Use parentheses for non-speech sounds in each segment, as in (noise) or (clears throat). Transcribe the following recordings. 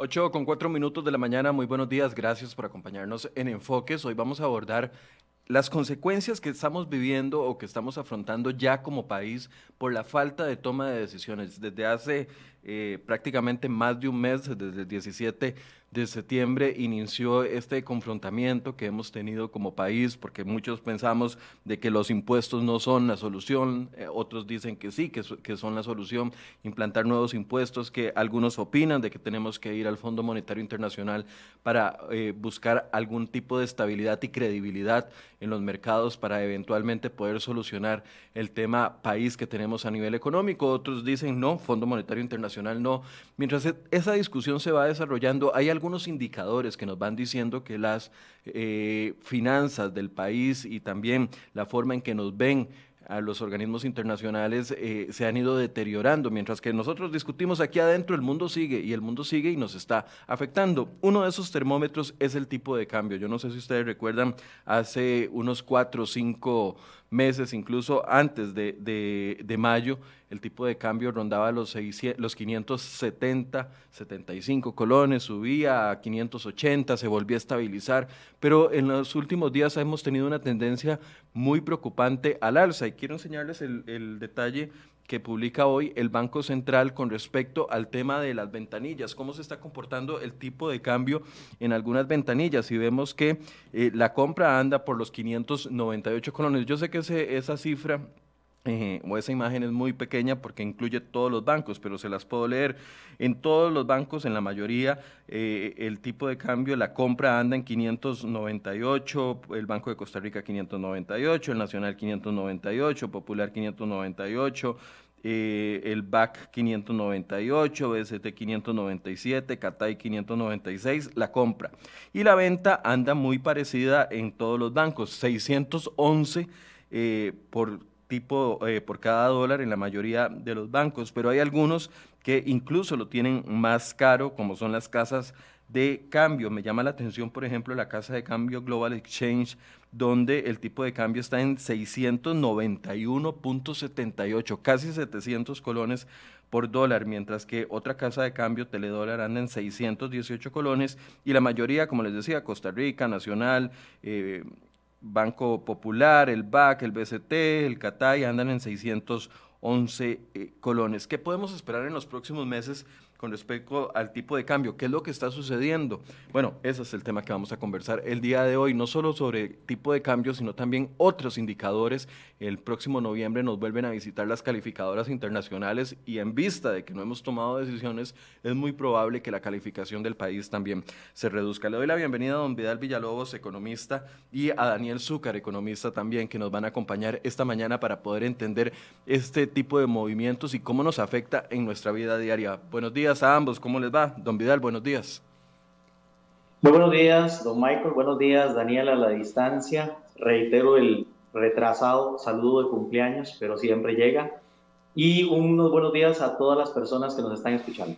8 con 4 minutos de la mañana, muy buenos días, gracias por acompañarnos en Enfoques. Hoy vamos a abordar las consecuencias que estamos viviendo o que estamos afrontando ya como país por la falta de toma de decisiones. Desde hace eh, prácticamente más de un mes, desde el 17 de septiembre inició este confrontamiento que hemos tenido como país, porque muchos pensamos de que los impuestos no son la solución, eh, otros dicen que sí, que, que, son la solución, implantar nuevos impuestos, que algunos opinan de que tenemos que ir al Fondo Monetario Internacional para eh, buscar algún tipo de estabilidad y credibilidad en los mercados para eventualmente poder solucionar el tema país que tenemos a nivel económico. Otros dicen no, Fondo Monetario Internacional no. Mientras e, esa discusión se va desarrollando, hay algunos indicadores que nos van diciendo que las eh, finanzas del país y también la forma en que nos ven a los organismos internacionales eh, se han ido deteriorando, mientras que nosotros discutimos aquí adentro, el mundo sigue y el mundo sigue y nos está afectando. Uno de esos termómetros es el tipo de cambio. Yo no sé si ustedes recuerdan, hace unos cuatro o cinco meses, incluso antes de, de, mayo, el tipo de cambio rondaba los, 600, los 570, 75 colones, subía a 580, se volvía a estabilizar, pero en los últimos días hemos tenido una tendencia muy preocupante al alza. Y quiero enseñarles el, detalle que publica hoy el Banco Central con respecto al tema de las ventanillas, cómo se está comportando el tipo de cambio en algunas ventanillas. Y vemos que eh, la compra anda por los 598 colones. Yo sé que ese, esa cifra eh, esa imagen es muy pequeña porque incluye todos los bancos, pero se las puedo leer. En todos los bancos, en la mayoría, eh, el tipo de cambio, la compra anda en 598, el Banco de Costa Rica 598, el Nacional 598, Popular 598, eh, el BAC 598, BST 597, Catay 596, la compra. Y la venta anda muy parecida en todos los bancos, 611 por tipo eh, por cada dólar en la mayoría de los bancos, pero hay algunos que incluso lo tienen más caro, como son las casas de cambio. Me llama la atención, por ejemplo, la casa de cambio Global Exchange, donde el tipo de cambio está en 691.78, casi 700 colones por dólar, mientras que otra casa de cambio, Teledólar, anda en 618 colones y la mayoría, como les decía, Costa Rica, Nacional, eh, Banco Popular, el BAC, el BCT, el CATAI andan en 611 eh, colones. ¿Qué podemos esperar en los próximos meses con respecto al tipo de cambio. ¿Qué es lo que está sucediendo? Bueno, ese es el tema que vamos a conversar el día de hoy, no solo sobre tipo de cambio, sino también otros indicadores. El próximo noviembre nos vuelven a visitar las calificadoras internacionales y en vista de que no hemos tomado decisiones, es muy probable que la calificación del país también se reduzca. Le doy la bienvenida a don Vidal Villalobos, economista, y a Daniel Zúcar, economista también, que nos van a acompañar esta mañana para poder entender este tipo de movimientos y cómo nos afecta en nuestra vida diaria. Buenos días a ambos. ¿Cómo les va? Don Vidal, buenos días. Muy buenos días, don Michael. Buenos días, Daniel, a la distancia. Reitero el retrasado saludo de cumpleaños, pero siempre llega. Y unos buenos días a todas las personas que nos están escuchando.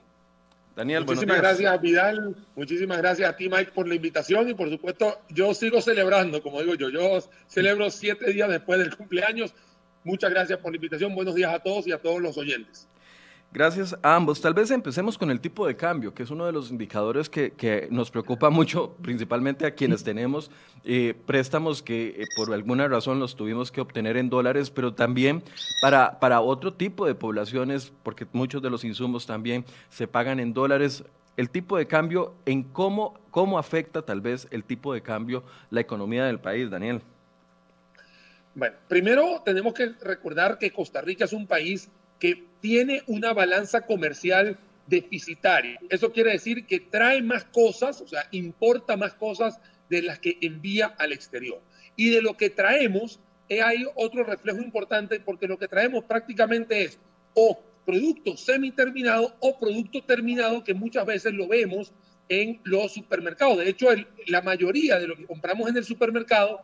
Daniel, Muchísimas gracias, Vidal. Muchísimas gracias a ti, Mike, por la invitación. Y por supuesto, yo sigo celebrando, como digo yo. Yo celebro siete días después del cumpleaños. Muchas gracias por la invitación. Buenos días a todos y a todos los oyentes. Gracias a ambos. Tal vez empecemos con el tipo de cambio, que es uno de los indicadores que, nos preocupa mucho, principalmente a quienes tenemos eh, préstamos que eh, por alguna razón los tuvimos que obtener en dólares, pero también para, para otro tipo de poblaciones, porque muchos de los insumos también se pagan en dólares. El tipo de cambio, en cómo, cómo afecta tal vez el tipo de cambio la economía del país, Daniel. Bueno, primero tenemos que recordar que Costa Rica es un país que tiene una balanza comercial deficitaria. Eso quiere decir que trae más cosas, o sea, importa más cosas de las que envía al exterior. Y de lo que traemos, eh, hay otro reflejo importante porque lo que traemos prácticamente es o producto semi-terminado o producto terminado que muchas veces lo vemos en los supermercados. De hecho, la mayoría de lo que compramos en el supermercado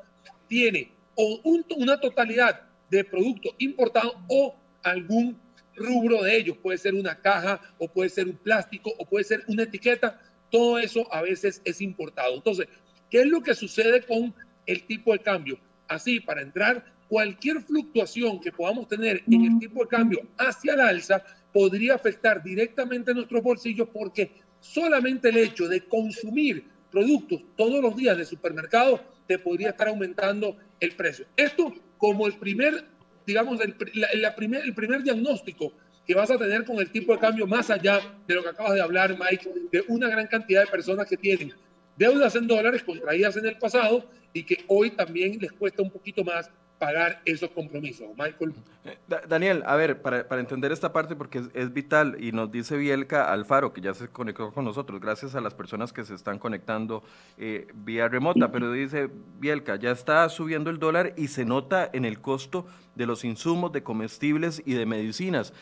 tiene o una totalidad de producto importado o algún rubro de ellos. Puede ser una caja o puede ser un plástico o puede ser una etiqueta. Todo eso a veces es importado. Entonces, ¿qué es lo que sucede con el tipo de cambio? Así, para entrar, cualquier fluctuación que podamos tener en el tipo de cambio hacia el alza podría afectar directamente a nuestros bolsillos porque solamente el hecho de consumir productos todos los días de supermercado te podría estar aumentando el precio. Esto como el primer, digamos, el, la, primer, el primer diagnóstico que vas a tener con el tipo de cambio más allá de lo que acabas de hablar, Mike, de una gran cantidad de personas que tienen deudas en dólares contraídas en el pasado y que hoy también les cuesta un poquito más pagar esos compromisos. Michael. Eh, Daniel, a ver, para, para, entender esta parte, porque es, vital, y nos dice Bielka Alfaro, que ya se conectó con nosotros, gracias a las personas que se están conectando eh, vía remota, pero dice Bielka, ya está subiendo el dólar y se nota en el costo de los insumos, de comestibles y de medicinas.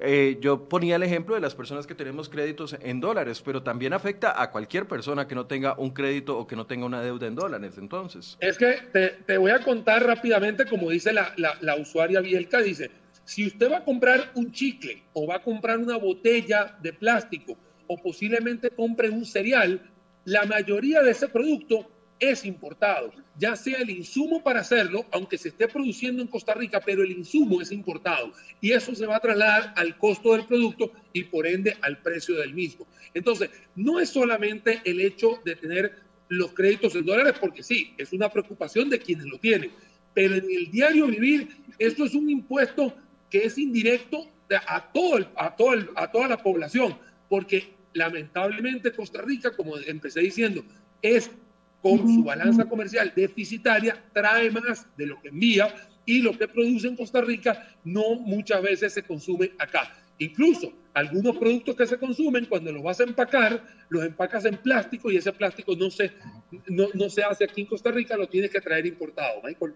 Eh, yo ponía el ejemplo de las personas que tenemos créditos en dólares, pero también afecta a cualquier persona que no tenga un crédito o que no tenga una deuda en dólares. Entonces, es que te, voy a contar rápidamente, como dice la, la, usuaria Bielka, dice, si usted va a comprar un chicle o va a comprar una botella de plástico o posiblemente compre un cereal, la mayoría de ese producto es importado, ya sea el insumo para hacerlo, aunque se esté produciendo en Costa Rica, pero el insumo es importado y eso se va a trasladar al costo del producto y por ende al precio del mismo. Entonces, no es solamente el hecho de tener los créditos en dólares, porque sí, es una preocupación de quienes lo tienen, pero en el diario vivir, esto es un impuesto que es indirecto a, todo a, todo a toda la población, porque lamentablemente Costa Rica, como empecé diciendo, es con su balanza comercial deficitaria, trae más de lo que envía y lo que produce en Costa Rica no muchas veces se consume acá. Incluso algunos productos que se consumen, cuando los vas a empacar, los empacas en plástico y ese plástico no se, no, no se hace aquí en Costa Rica, lo tienes que traer importado, Michael.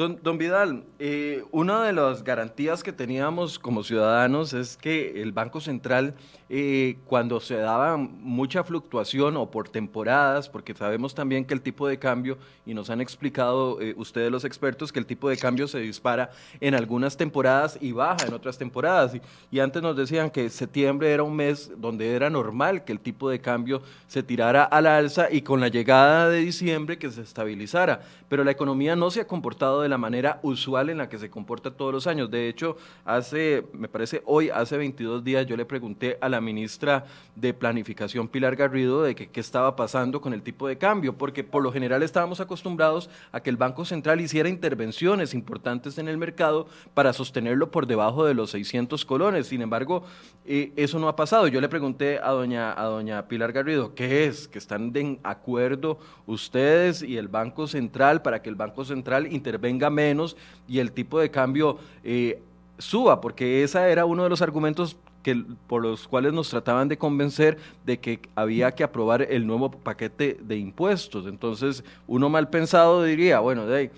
Don, Vidal, eh, una de las garantías que teníamos como ciudadanos es que el Banco Central, eh, cuando se daba mucha fluctuación o por temporadas, porque sabemos también que el tipo de cambio, y nos han explicado eh, ustedes los expertos, que el tipo de cambio se dispara en algunas temporadas y baja en otras temporadas. Y, y antes nos decían que septiembre era un mes donde era normal que el tipo de cambio se tirara a la alza y con la llegada de diciembre que se estabilizara. Pero la economía no se ha comportado de la manera usual en la que se comporta todos los años. De hecho, hace, me parece hoy, hace 22 días, yo le pregunté a la ministra de Planificación, Pilar Garrido, de qué estaba pasando con el tipo de cambio, porque por lo general estábamos acostumbrados a que el Banco Central hiciera intervenciones importantes en el mercado para sostenerlo por debajo de los 600 colones. Sin embargo, eh, eso no ha pasado. Yo le pregunté a doña, a doña Pilar Garrido, ¿qué es? ¿Que están de acuerdo ustedes y el Banco Central para que el Banco Central intervenga menos y el tipo de cambio eh, suba, porque ese era uno de los argumentos que, por los cuales nos trataban de convencer de que había que aprobar el nuevo paquete de impuestos. Entonces, uno mal pensado diría, bueno, de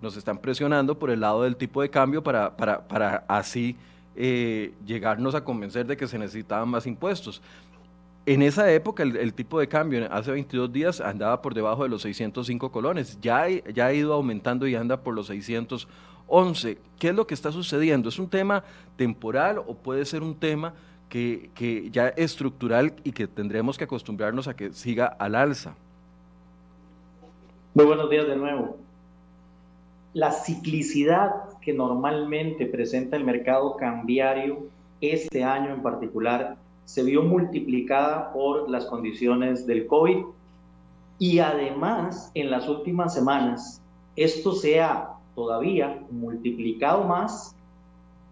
nos están presionando por el lado del tipo de cambio para, para, para así eh, llegarnos a convencer de que se necesitaban más impuestos. En esa época el, tipo de cambio hace 22 días andaba por debajo de los 605 colones, ya, ya ha ido aumentando y anda por los 611. ¿Qué es lo que está sucediendo? ¿Es un tema temporal o puede ser un tema que, que ya es estructural y que tendremos que acostumbrarnos a que siga al alza? Muy buenos días de nuevo. La ciclicidad que normalmente presenta el mercado cambiario este año en particular se vio multiplicada por las condiciones del COVID. Y además en las últimas semanas esto se ha todavía multiplicado más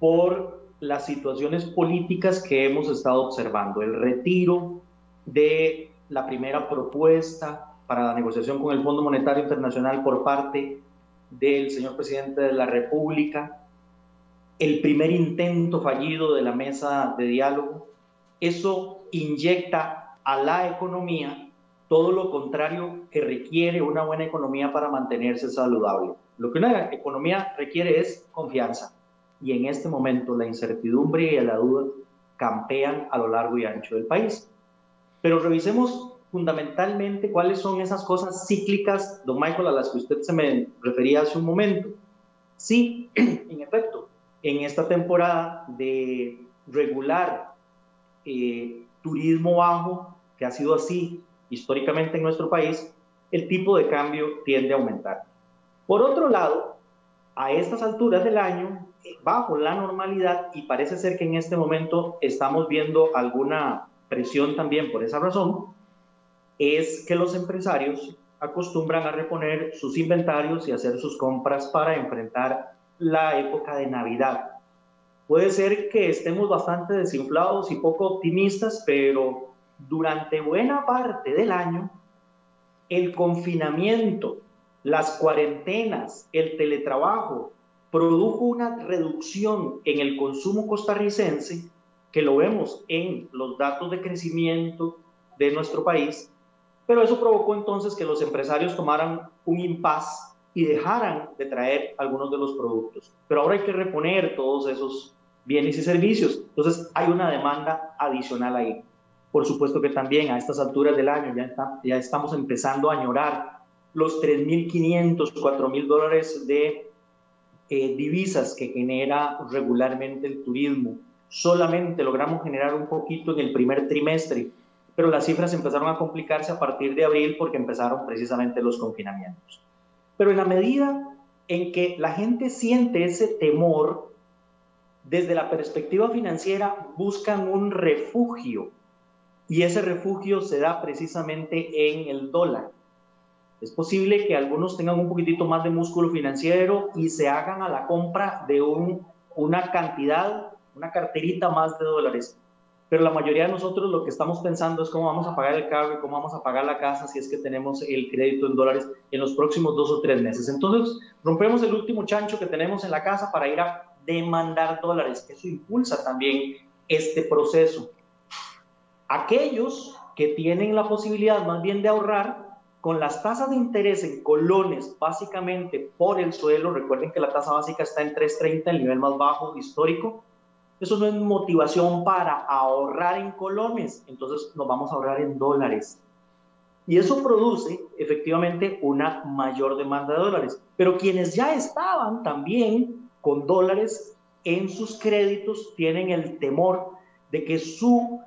por las situaciones políticas que hemos estado observando, el retiro de la primera propuesta para la negociación con el Fondo Monetario Internacional por parte del señor presidente de la República, el primer intento fallido de la mesa de diálogo, eso inyecta a la economía todo lo contrario que requiere una buena economía para mantenerse saludable. Lo que una economía requiere es confianza. Y en este momento la incertidumbre y la duda campean a lo largo y ancho del país. Pero revisemos fundamentalmente cuáles son esas cosas cíclicas, don Michael, a las que usted se me refería hace un momento. Sí, (clears throat) en efecto, en esta temporada de regular eh, turismo bajo, que ha sido así históricamente en nuestro país, el tipo de cambio tiende a aumentar. Por otro lado, a estas alturas del año, bajo la normalidad, y parece ser que en este momento estamos viendo alguna presión también por esa razón, es que los empresarios acostumbran a reponer sus inventarios y hacer sus compras para enfrentar la época de Navidad. Puede ser que estemos bastante desinflados y poco optimistas, pero durante buena parte del año, el confinamiento, las cuarentenas, el teletrabajo, produjo una reducción en el consumo costarricense, que lo vemos en los datos de crecimiento de nuestro país, pero eso provocó entonces que los empresarios tomaran un impas y dejaran de traer algunos de los productos. Pero ahora hay que reponer todos esos bienes y servicios. Entonces hay una demanda adicional ahí. Por supuesto que también a estas alturas del año ya, estamos empezando a añorar los 3.500, 4.000 dólares de eh, divisas que genera regularmente el turismo. Solamente logramos generar un poquito en el primer trimestre pero las cifras empezaron a complicarse a partir de abril porque empezaron precisamente los confinamientos. Pero en la medida en que la gente siente ese temor, desde la perspectiva financiera buscan un refugio y ese refugio se da precisamente en el dólar. Es posible que algunos tengan un poquitito más de músculo financiero y se hagan a la compra de un, una cantidad, una carterita más de dólares pero la mayoría de nosotros lo que estamos pensando es cómo vamos a pagar el carro y cómo vamos a pagar la casa si es que tenemos el crédito en dólares en los próximos dos o tres meses. Entonces, rompemos el último chancho que tenemos en la casa para ir a demandar dólares. Eso impulsa también este proceso. Aquellos que tienen la posibilidad más bien de ahorrar, con las tasas de interés en colones, básicamente por el suelo, recuerden que la tasa básica está en 3.30, el nivel más bajo histórico, eso no es motivación para ahorrar en colones, entonces nos vamos a ahorrar en dólares. Y eso produce efectivamente una mayor demanda de dólares. Pero quienes ya estaban también con dólares en sus créditos tienen el temor de que su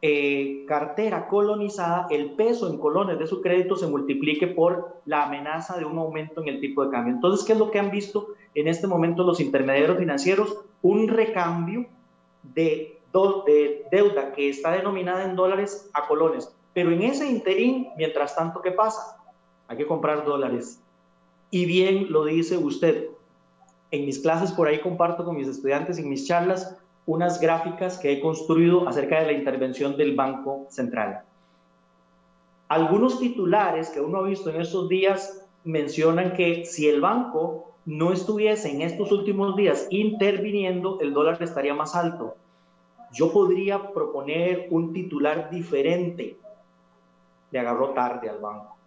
eh, cartera colonizada, el peso en colones de su crédito se multiplique por la amenaza de un aumento en el tipo de cambio. Entonces, ¿qué es lo que han visto en este momento los intermediarios financieros? Un recambio de, de deuda que está denominada en dólares a colones. Pero en ese interín, mientras tanto, ¿qué pasa? Hay que comprar dólares. Y bien lo dice usted. En mis clases por ahí comparto con mis estudiantes, en mis charlas, unas gráficas que he construido acerca de la intervención del Banco Central. Algunos titulares que uno ha visto en estos días mencionan que si el banco no estuviese en estos últimos días interviniendo, el dólar estaría más alto. Yo podría proponer un titular diferente. Le agarró tarde al banco.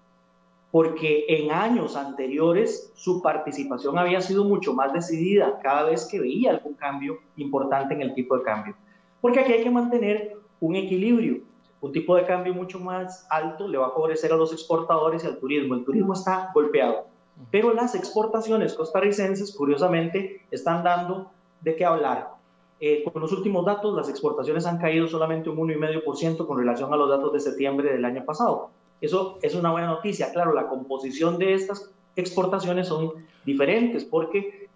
Porque en años anteriores su participación había sido mucho más decidida cada vez que veía algún cambio importante en el tipo de cambio. Porque aquí hay que mantener un equilibrio. Un tipo de cambio mucho más alto le va a favorecer a los exportadores y al turismo. El turismo está golpeado pero las exportaciones costarricenses, curiosamente, están dando de qué hablar. Eh, con los últimos datos, las exportaciones han caído solamente un 1,5% con relación a los datos de septiembre del año pasado. Eso es una buena noticia. Claro, la composición de estas exportaciones son diferentes porque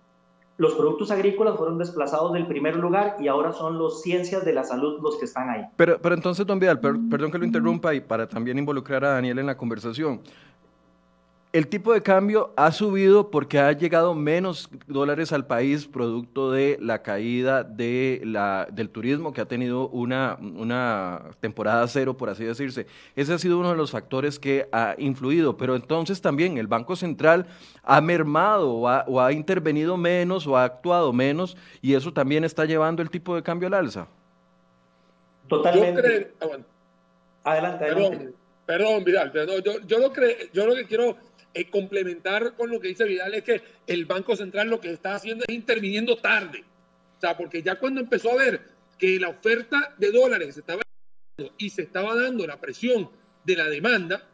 los productos agrícolas fueron desplazados del primer lugar y ahora son los ciencias de la salud los que están ahí. Pero, pero entonces, don Vidal, perdón que lo interrumpa y para también involucrar a Daniel en la conversación el tipo de cambio ha subido porque ha llegado menos dólares al país producto de la caída de la, del turismo que ha tenido una, una temporada cero, por así decirse. Ese ha sido uno de los factores que ha influido, pero entonces también el Banco Central ha mermado o ha, o ha intervenido menos o ha actuado menos y eso también está llevando el tipo de cambio al alza. Totalmente. Ah, adelante, adelante. Perdón, Vidal, yo, yo, lo creo, yo lo que quiero eh, complementar con lo que dice Vidal es que el Banco Central lo que está haciendo es interviniendo tarde. O sea, porque ya cuando empezó a ver que la oferta de dólares se estaba y se estaba dando la presión de la demanda,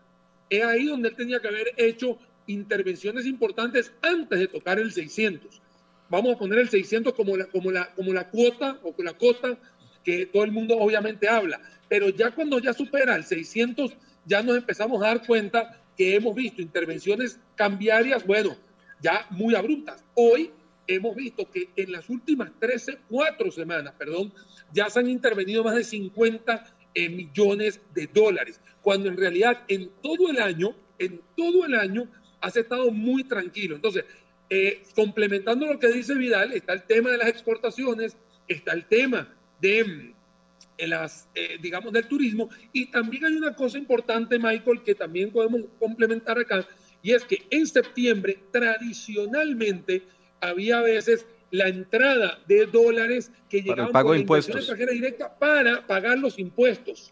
es ahí donde él tenía que haber hecho intervenciones importantes antes de tocar el 600. Vamos a poner el 600 como la, como la, como la cuota o la cota que todo el mundo obviamente habla. Pero ya cuando ya supera el 600, ya nos empezamos a dar cuenta que hemos visto intervenciones cambiarias, bueno, ya muy abruptas. Hoy hemos visto que en las últimas 13, cuatro semanas, perdón, ya se han intervenido más de 50 millones de dólares, cuando en realidad en todo el año, en todo el año, has estado muy tranquilo. Entonces, eh, complementando lo que dice Vidal, está el tema de las exportaciones, está el tema de mm, las, eh, digamos, del turismo, y también hay una cosa importante, Michael, que también podemos complementar acá, y es que en septiembre tradicionalmente había a veces la entrada de dólares que llegaban pago por de impuestos. directa para pagar los impuestos.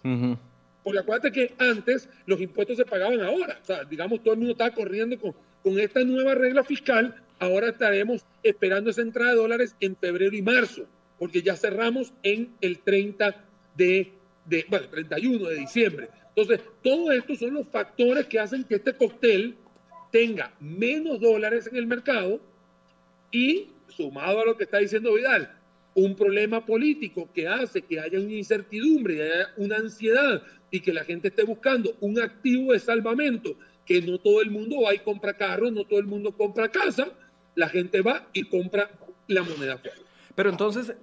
Porque acuérdate que antes los impuestos se pagaban ahora. O sea, digamos, todo el mundo estaba corriendo con, con esta nueva regla fiscal. Ahora estaremos esperando esa entrada de dólares en febrero y marzo, porque ya cerramos en el 30 de, de bueno, 31 de diciembre. Entonces, todos estos son los factores que hacen que este cóctel tenga menos dólares en el mercado y sumado a lo que está diciendo Vidal, un problema político que hace que haya una incertidumbre, haya una ansiedad y que la gente esté buscando un activo de salvamento, que no todo el mundo va y compra carros, no todo el mundo compra casa, la gente va y compra la moneda. Pero entonces,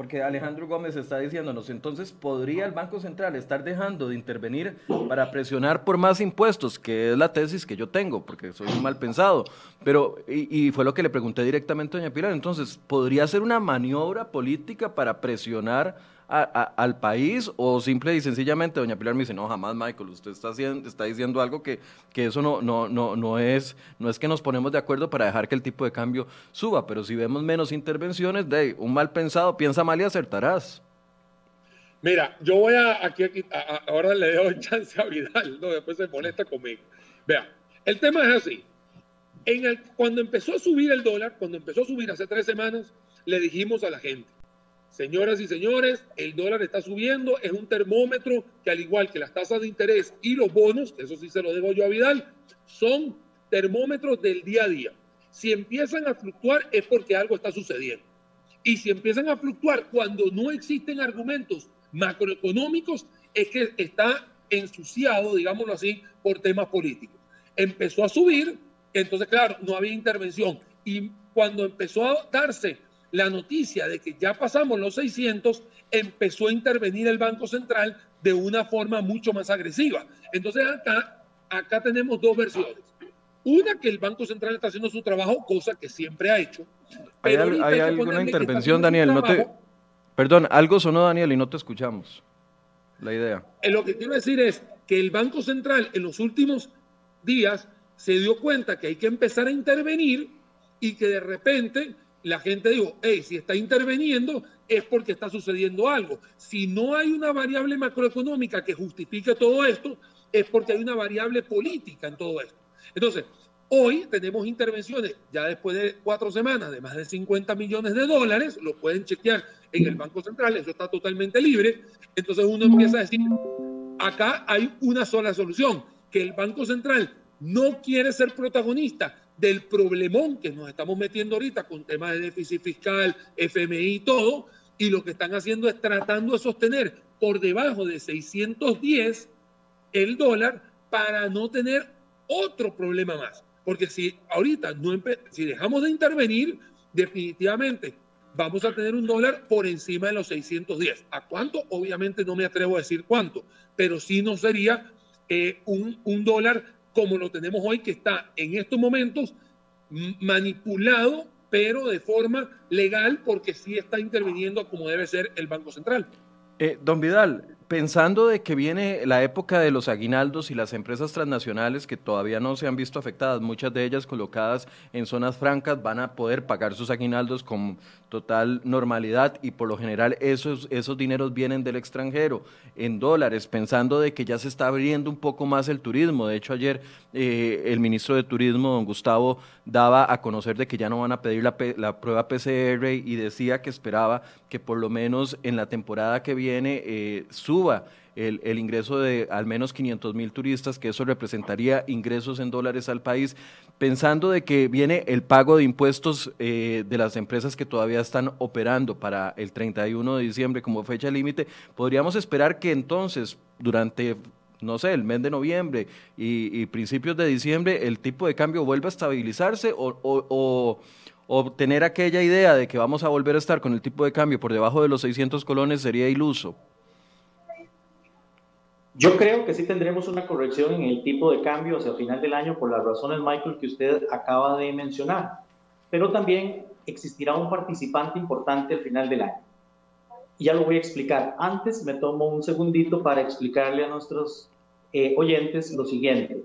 porque Alejandro Gómez está diciéndonos, entonces podría el Banco Central estar dejando de intervenir para presionar por más impuestos, que es la tesis que yo tengo, porque soy un mal pensado. Pero, y, fue lo que le pregunté directamente a doña Pilar, entonces, ¿podría ser una maniobra política para presionar al país o simple y sencillamente doña Pilar me dice, no, jamás Michael, usted está, haciendo, diciendo algo que, que eso no, no, no, no, es, no es que nos ponemos de acuerdo para dejar que el tipo de cambio suba, pero si vemos menos intervenciones, de un mal pensado, piensa mal y acertarás. Mira, yo voy a, aquí, aquí ahora le doy chance a Vidal, no, después se molesta conmigo. Vea, el tema es así. En el, cuando empezó a subir el dólar, cuando empezó a subir hace tres semanas, le dijimos a la gente, Señoras y señores, el dólar está subiendo, es un termómetro que al igual que las tasas de interés y los bonos, eso sí se lo debo yo a Vidal, son termómetros del día a día. Si empiezan a fluctuar es porque algo está sucediendo. Y si empiezan a fluctuar cuando no existen argumentos macroeconómicos, es que está ensuciado, digámoslo así, por temas políticos. Empezó a subir, entonces claro, no había intervención. Y cuando empezó a darse la noticia de que ya pasamos los 600, empezó a intervenir el Banco Central de una forma mucho más agresiva. Entonces acá, acá tenemos dos versiones. Una que el Banco Central está haciendo su trabajo, cosa que siempre ha hecho. ¿Hay, alguna intervención, Daniel? No te... Perdón, algo sonó, Daniel, y no te escuchamos. La idea. Eh, lo que quiero decir es que el Banco Central en los últimos días se dio cuenta que hay que empezar a intervenir y que de repente la gente dijo, hey, si está interviniendo es porque está sucediendo algo. Si no hay una variable macroeconómica que justifique todo esto, es porque hay una variable política en todo esto. Entonces, hoy tenemos intervenciones, ya después de cuatro semanas, de más de 50 millones de dólares, lo pueden chequear en el Banco Central, eso está totalmente libre. Entonces uno empieza a decir, acá hay una sola solución, que el Banco Central no quiere ser protagonista del problemón que nos estamos metiendo ahorita con temas de déficit fiscal, FMI y todo, y lo que están haciendo es tratando de sostener por debajo de 610 el dólar para no tener otro problema más. Porque si ahorita no si dejamos de intervenir, definitivamente vamos a tener un dólar por encima de los 610. ¿A cuánto? Obviamente no me atrevo a decir cuánto, pero sí no sería eh, un, un dólar como lo tenemos hoy, que está en estos momentos manipulado, pero de forma legal, porque sí está interviniendo como debe ser el Banco Central. Eh, don Vidal, pensando de que viene la época de los aguinaldos y las empresas transnacionales que todavía no se han visto afectadas, muchas de ellas colocadas en zonas francas, van a poder pagar sus aguinaldos con total normalidad y por lo general esos, esos dineros vienen del extranjero en dólares, pensando de que ya se está abriendo un poco más el turismo. De hecho, ayer eh, el ministro de Turismo, don Gustavo, daba a conocer de que ya no van a pedir la, la prueba PCR y decía que esperaba que por lo menos en la temporada que viene eh, el, ingreso de al menos 500 mil turistas, que eso representaría ingresos en dólares al país, pensando de que viene el pago de impuestos eh, de las empresas que todavía están operando para el 31 de diciembre como fecha límite, podríamos esperar que entonces durante no sé, el mes de noviembre y, principios de diciembre, el tipo de cambio vuelva a estabilizarse o, o, o, tener aquella idea de que vamos a volver a estar con el tipo de cambio por debajo de los 600 colones sería iluso. Yo creo que sí tendremos una corrección en el tipo de cambio hacia el final del año por las razones, Michael, que usted acaba de mencionar. Pero también existirá un participante importante al final del año. Ya lo voy a explicar. Antes me tomo un segundito para explicarle a nuestros eh, oyentes lo siguiente.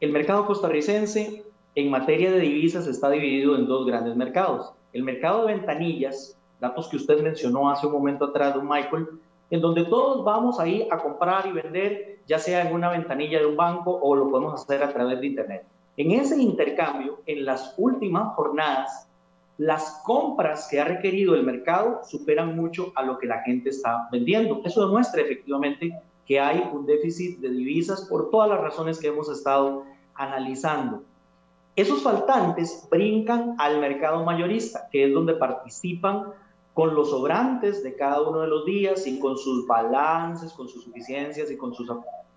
El mercado costarricense en materia de divisas está dividido en dos grandes mercados. El mercado de ventanillas, datos que usted mencionó hace un momento atrás, don Michael, en donde todos vamos ahí a comprar y vender, ya sea en una ventanilla de un banco o lo podemos hacer a través de Internet. En ese intercambio, en las últimas jornadas, las compras que ha requerido el mercado superan mucho a lo que la gente está vendiendo. Eso demuestra efectivamente que hay un déficit de divisas por todas las razones que hemos estado analizando. Esos faltantes brincan al mercado mayorista, que es donde participan con los sobrantes de cada uno de los días y con sus balances, con sus suficiencias y con sus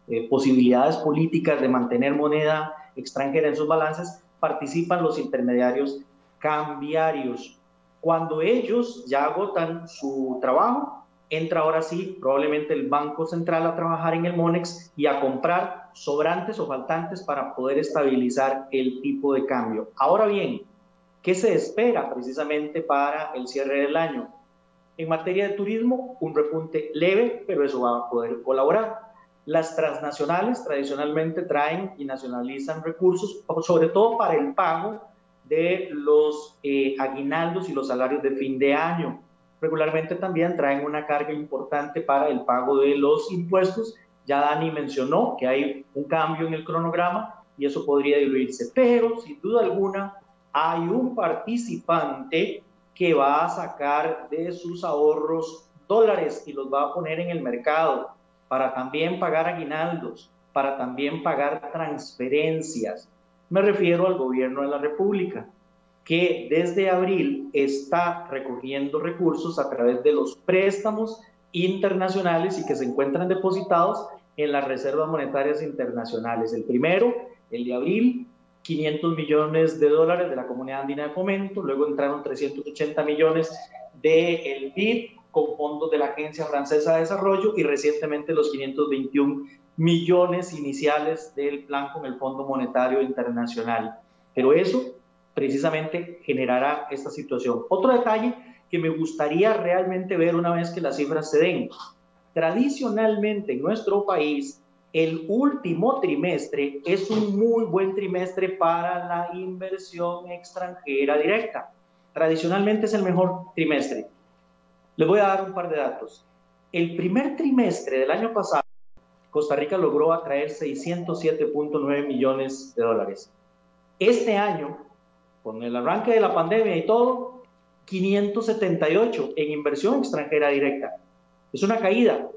eh, posibilidades políticas de mantener moneda extranjera en sus balances, participan los intermediarios cambiarios. Cuando ellos ya agotan su trabajo, entra ahora sí probablemente el Banco Central a trabajar en el MONEX y a comprar sobrantes o faltantes para poder estabilizar el tipo de cambio. Ahora bien, ¿Qué se espera precisamente para el cierre del año? En materia de turismo, un repunte leve, pero eso va a poder colaborar. Las transnacionales tradicionalmente traen y nacionalizan recursos, sobre todo para el pago de los eh, aguinaldos y los salarios de fin de año. Regularmente también traen una carga importante para el pago de los impuestos. Ya Dani mencionó que hay un cambio en el cronograma y eso podría diluirse, pero sin duda alguna hay un participante que va a sacar de sus ahorros dólares y los va a poner en el mercado para también pagar aguinaldos, para también pagar transferencias. Me refiero al gobierno de la República, que desde abril está recogiendo recursos a través de los préstamos internacionales y que se encuentran depositados en las reservas monetarias internacionales. El primero, el de abril, 500 millones de dólares de la Comunidad Andina de Fomento, luego entraron 380 millones del BID con fondos de la Agencia Francesa de Desarrollo y recientemente los 521 millones iniciales del plan con el Fondo Monetario Internacional. Pero eso precisamente generará esta situación. Otro detalle que me gustaría realmente ver una vez que las cifras se den. Tradicionalmente en nuestro país, el último trimestre es un muy buen trimestre para la inversión extranjera directa. Tradicionalmente es el mejor trimestre. Les voy a dar un par de datos. El primer trimestre del año pasado, Costa Rica logró atraer 607.9 millones de dólares. Este año, con el arranque de la pandemia y todo, 578 en inversión extranjera directa. Es una caída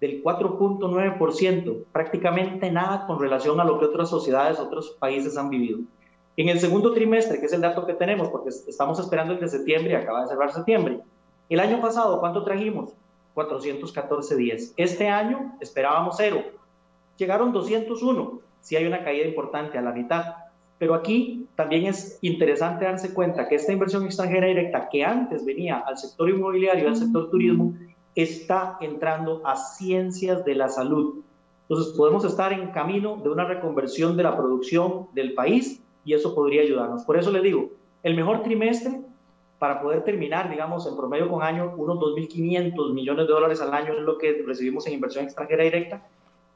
del 4.9%, prácticamente nada con relación a lo que otras sociedades, otros países han vivido. En el segundo trimestre, que es el dato que tenemos, porque estamos esperando el de septiembre y acaba de cerrar septiembre, el año pasado, ¿cuánto trajimos? 414 días. Este año esperábamos cero. Llegaron 201. Sí hay una caída importante a la mitad. Pero aquí también es interesante darse cuenta que esta inversión extranjera directa que antes venía al sector inmobiliario, al sector turismo, está entrando a ciencias de la salud. Entonces podemos estar en camino de una reconversión de la producción del país y eso podría ayudarnos. Por eso les digo, el mejor trimestre para poder terminar, digamos, en promedio con año, unos 2.500 millones de dólares al año es lo que recibimos en inversión extranjera directa,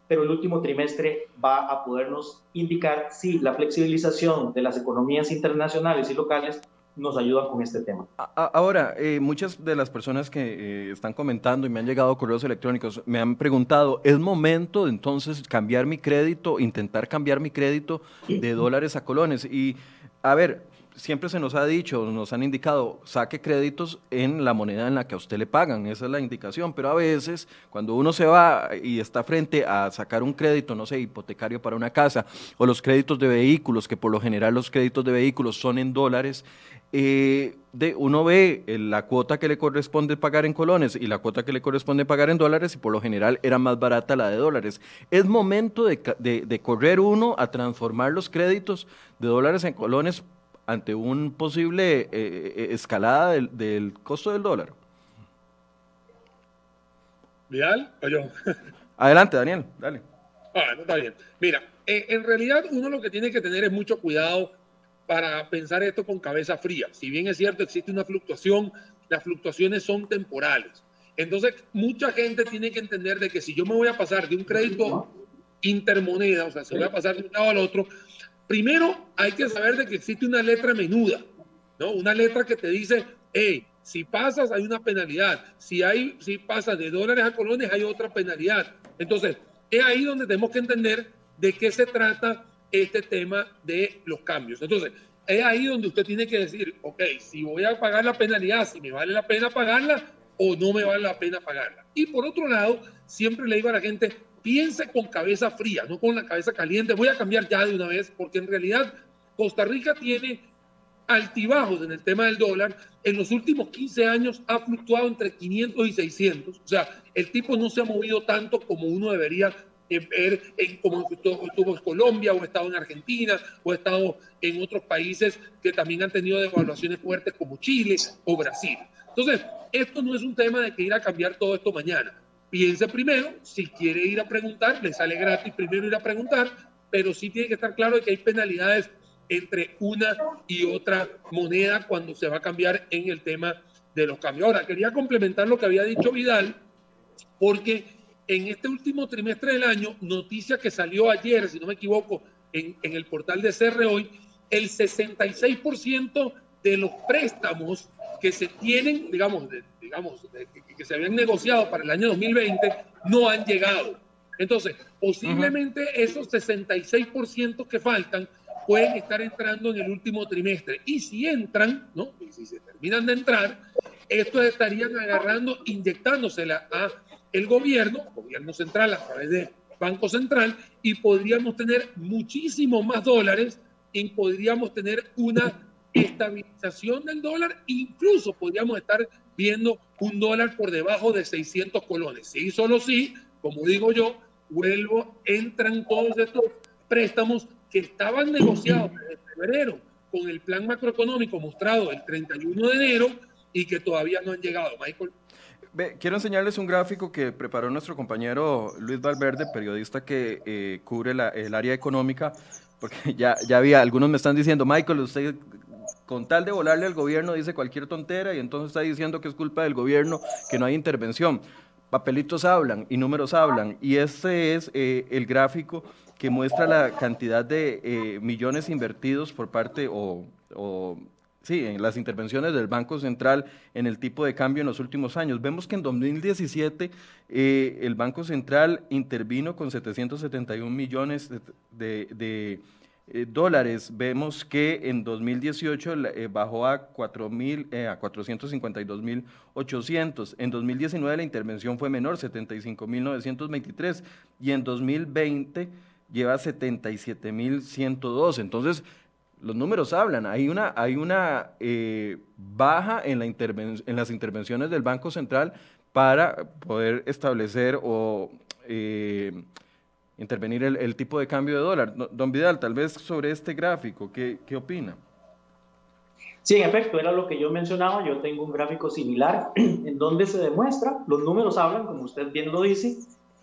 pero el último trimestre va a podernos indicar si la flexibilización de las economías internacionales y locales nos ayudan con este tema. Ahora, eh, muchas de las personas que eh, están comentando y me han llegado correos electrónicos me han preguntado, ¿es momento de entonces cambiar mi crédito, intentar cambiar mi crédito de dólares a colones? Y, a ver, siempre se nos ha dicho, nos han indicado, saque créditos en la moneda en la que a usted le pagan, esa es la indicación, pero a veces cuando uno se va y está frente a sacar un crédito, no sé, hipotecario para una casa, o los créditos de vehículos, que por lo general los créditos de vehículos son en dólares, eh, de, uno ve eh, la cuota que le corresponde pagar en colones y la cuota que le corresponde pagar en dólares y por lo general era más barata la de dólares. Es momento de, correr uno a transformar los créditos de dólares en colones ante un posible eh, escalada del, costo del dólar. ¿Vidal o yo? (laughs) Adelante, Daniel, dale. Ah, no está bien. Mira, en realidad uno lo que tiene que tener es mucho cuidado para pensar esto con cabeza fría. Si bien es cierto, existe una fluctuación, las fluctuaciones son temporales. Entonces, mucha gente tiene que entender de que si yo me voy a pasar de un crédito intermoneda, o sea, se voy a pasar de un lado al otro, primero hay que saber de que existe una letra menuda, ¿no? Una letra que te dice, hey, si pasas hay una penalidad, si, hay, si pasas de dólares a colones hay otra penalidad. Entonces, es ahí donde tenemos que entender de qué se trata este tema de los cambios. Entonces, es ahí donde usted tiene que decir, ok, si voy a pagar la penalidad, si me vale la pena pagarla o no me vale la pena pagarla. Y por otro lado, siempre le digo a la gente, piense con cabeza fría, no con la cabeza caliente. Voy a cambiar ya de una vez, porque en realidad Costa Rica tiene altibajos en el tema del dólar. En los últimos 15 años ha fluctuado entre 500 y 600. O sea, el tipo no se ha movido tanto como uno debería ver en, como estuvo en Colombia o estado en Argentina o estado en otros países que también han tenido devaluaciones fuertes como Chile o Brasil. Entonces, esto no es un tema de que ir a cambiar todo esto mañana. Piense primero, si quiere ir a preguntar, le sale gratis primero ir a preguntar, pero sí tiene que estar claro de que hay penalidades entre una y otra moneda cuando se va a cambiar en el tema de los cambios. Ahora, quería complementar lo que había dicho Vidal, porque en este último trimestre del año, noticia que salió ayer, si no me equivoco, en, el portal de CR hoy, el 66% de los préstamos que se tienen, digamos, digamos que, se habían negociado para el año 2020, no han llegado. Entonces, posiblemente esos 66% que faltan pueden estar entrando en el último trimestre. Y si entran, ¿no? Y si se terminan de entrar, estos estarían agarrando, inyectándosela a el gobierno, gobierno central a través de Banco Central, y podríamos tener muchísimo más dólares y podríamos tener una estabilización del dólar, incluso podríamos estar viendo un dólar por debajo de 600 colones. Sí, solo sí, como digo yo, vuelvo, entran todos estos préstamos que estaban negociados desde febrero con el plan macroeconómico mostrado el 31 de enero y que todavía no han llegado. Michael quiero enseñarles un gráfico que preparó nuestro compañero Luis Valverde, periodista que eh, cubre el área económica, porque (laughs) ya, ya había, algunos me están diciendo, Michael, usted con tal de volarle al gobierno dice cualquier tontera y entonces está diciendo que es culpa del gobierno, que no hay intervención. Papelitos hablan y números hablan, y este es eh, el gráfico que muestra la cantidad de eh, millones invertidos por parte o, Sí, en las intervenciones del Banco Central en el tipo de cambio en los últimos años. Vemos que en 2017 eh, el Banco Central intervino con 771 millones de, eh, dólares. Vemos que en 2018 eh, bajó a, 4, a 452 mil 800. En 2019 la intervención fue menor, 75 mil 923. Y en 2020 lleva 77 mil 102. Entonces, los números hablan. Hay una, hay una eh, baja en, la en las intervenciones del Banco Central para poder establecer o eh, intervenir el, tipo de cambio de dólar. Don Vidal, tal vez sobre este gráfico, ¿qué, ¿qué opina? Sí, en efecto, era lo que yo mencionaba. Yo tengo un gráfico similar (clears throat) en donde se demuestra, los números hablan, como usted bien lo dice,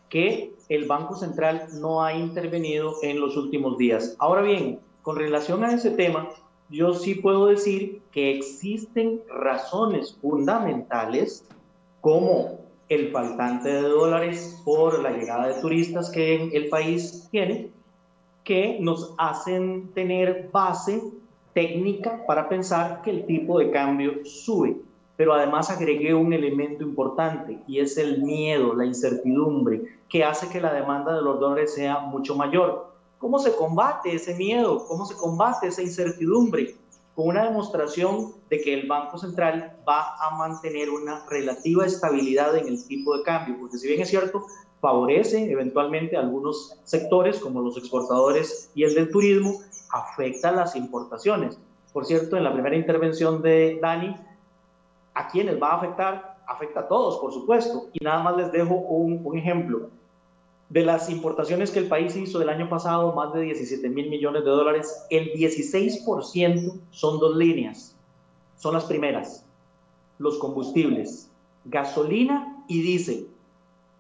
que el Banco Central no ha intervenido en los últimos días. Ahora bien, con relación a ese tema, yo sí puedo decir que existen razones fundamentales como el faltante de dólares por la llegada de turistas que el país tiene, que nos hacen tener base técnica para pensar que el tipo de cambio sube. Pero además agregué un elemento importante y es el miedo, la incertidumbre, que hace que la demanda de los dólares sea mucho mayor. ¿Cómo se combate ese miedo? ¿Cómo se combate esa incertidumbre? Con una demostración de que el Banco Central va a mantener una relativa estabilidad en el tipo de cambio, porque si bien es cierto, favorece eventualmente algunos sectores como los exportadores y el del turismo, afecta las importaciones. Por cierto, en la primera intervención de Dani, ¿a quiénes va a afectar? Afecta a todos, por supuesto. Y nada más les dejo un ejemplo. De las importaciones que el país hizo del año pasado, más de 17 mil millones de dólares, el 16% son dos líneas. Son las primeras. Los combustibles, gasolina y diésel.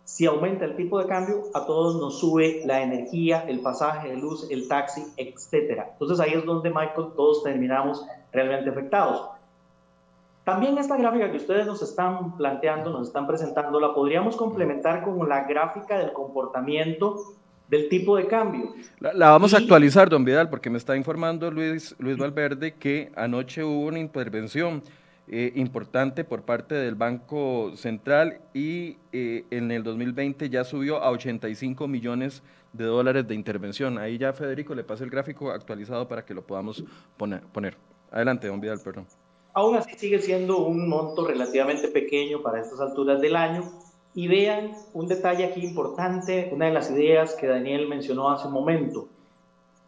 Si aumenta el tipo de cambio, a todos nos sube la energía, el pasaje de luz, el taxi, etc. Entonces ahí es donde, Michael, todos terminamos realmente afectados. También esta gráfica que ustedes nos están planteando, nos están presentando, la podríamos complementar con la gráfica del comportamiento del tipo de cambio. La, vamos a actualizar, don Vidal, porque me está informando Luis, Luis Valverde que anoche hubo una intervención eh, importante por parte del Banco Central y eh, en el 2020 ya subió a 85 millones de dólares de intervención. Ahí ya Federico le pasa el gráfico actualizado para que lo podamos poner. poner. Adelante, don Vidal, perdón. Aún así sigue siendo un monto relativamente pequeño para estas alturas del año y vean un detalle aquí importante, una de las ideas que Daniel mencionó hace un momento.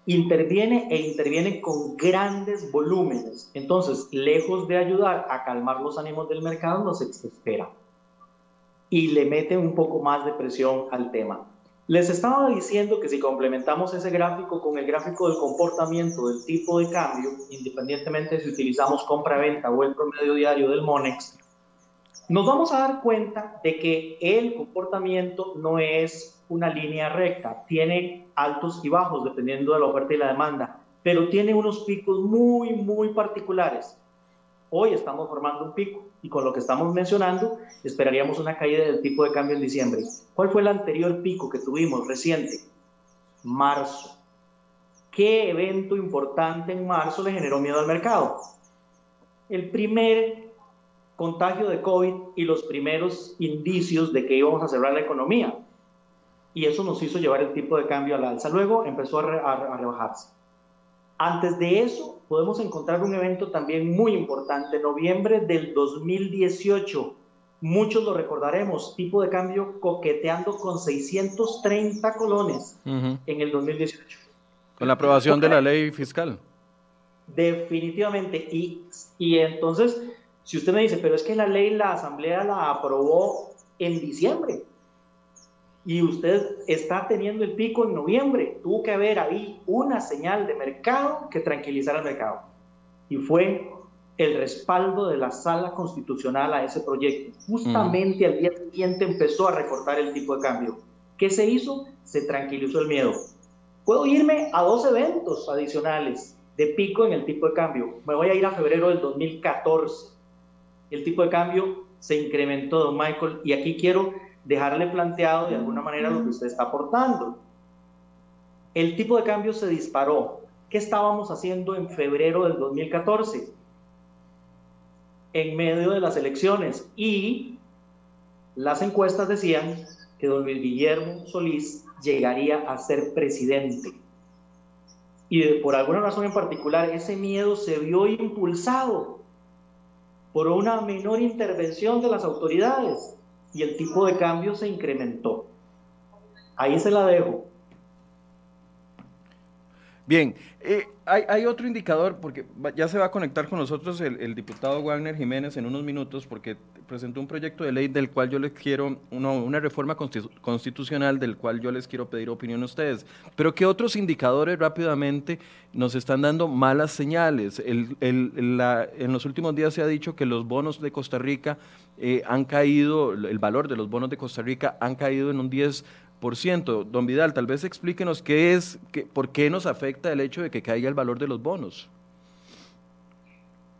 Interviene e interviene con grandes volúmenes. Entonces, lejos de ayudar a calmar los ánimos del mercado, nos espera. Y le mete un poco más de presión al tema. Les estaba diciendo que si complementamos ese gráfico con el gráfico del comportamiento del tipo de cambio, independientemente si utilizamos compra-venta o el promedio diario del MONEX, nos vamos a dar cuenta de que el comportamiento no es una línea recta, tiene altos y bajos dependiendo de la oferta y la demanda, pero tiene unos picos muy, muy particulares. Hoy estamos formando un pico y con lo que estamos mencionando esperaríamos una caída del tipo de cambio en diciembre. ¿Cuál fue el anterior pico que tuvimos reciente? Marzo. ¿Qué evento importante en marzo le generó miedo al mercado? El primer contagio de COVID y los primeros indicios de que íbamos a cerrar la economía. Y eso nos hizo llevar el tipo de cambio al alza. Luego empezó a, rebajarse. Antes de eso, podemos encontrar un evento también muy importante, noviembre del 2018. Muchos lo recordaremos, tipo de cambio coqueteando con 630 colones en el 2018. Con la aprobación de la ley fiscal. Definitivamente. Y, y entonces si usted me dice, pero es que la ley la Asamblea la aprobó en diciembre y usted está teniendo el pico en noviembre, tuvo que haber ahí una señal de mercado que tranquilizara el mercado. Y fue el respaldo de la sala constitucional a ese proyecto. Justamente al día siguiente empezó a recortar el tipo de cambio. ¿Qué se hizo? Se tranquilizó el miedo. Puedo irme a dos eventos adicionales de pico en el tipo de cambio. Me voy a ir a febrero del 2014 el tipo de cambio se incrementó, don Michael, y aquí quiero dejarle planteado de alguna manera lo que usted está aportando. El tipo de cambio se disparó. ¿Qué estábamos haciendo en febrero del 2014? En medio de las elecciones y las encuestas decían que don Luis Guillermo Solís llegaría a ser presidente. Y por alguna razón en particular, ese miedo se vio impulsado por una menor intervención de las autoridades y el tipo de cambio se incrementó. Ahí se la dejo. Bien, eh, hay, otro indicador, porque ya se va a conectar con nosotros el, diputado Wagner Jiménez en unos minutos, porque presentó un proyecto de ley del cual yo les quiero, una reforma constitucional del cual yo les quiero pedir opinión a ustedes. Pero ¿qué otros indicadores rápidamente nos están dando malas señales? en los últimos días se ha dicho que los bonos de Costa Rica eh, han caído, el valor de los bonos de Costa Rica han caído en un 10 Don Vidal, tal vez explíquenos qué es, qué, por qué nos afecta el hecho de que caiga el valor de los bonos.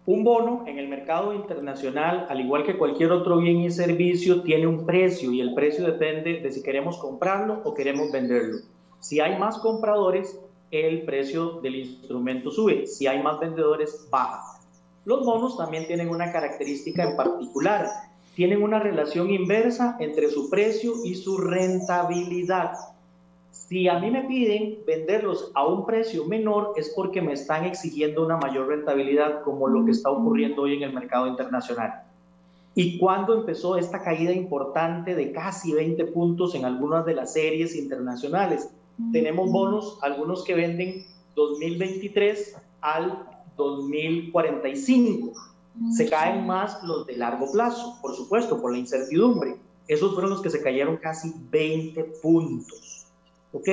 Un bono en el mercado internacional, al igual que cualquier otro bien y servicio, tiene un precio y el precio depende de si queremos comprarlo o queremos venderlo. Si hay más compradores, el precio del instrumento sube. Si hay más vendedores, baja. Los bonos también tienen una característica en particular tienen una relación inversa entre su precio y su rentabilidad. Si a mí me piden venderlos a un precio menor es porque me están exigiendo una mayor rentabilidad, como lo que está ocurriendo hoy en el mercado internacional. ¿Y cuándo empezó esta caída importante de casi 20 puntos en algunas de las series internacionales? Tenemos bonos, algunos que venden 2023 al 2045 se caen más los de largo plazo, por supuesto, por la incertidumbre. Esos fueron los que se cayeron casi 20 puntos. ¿Ok?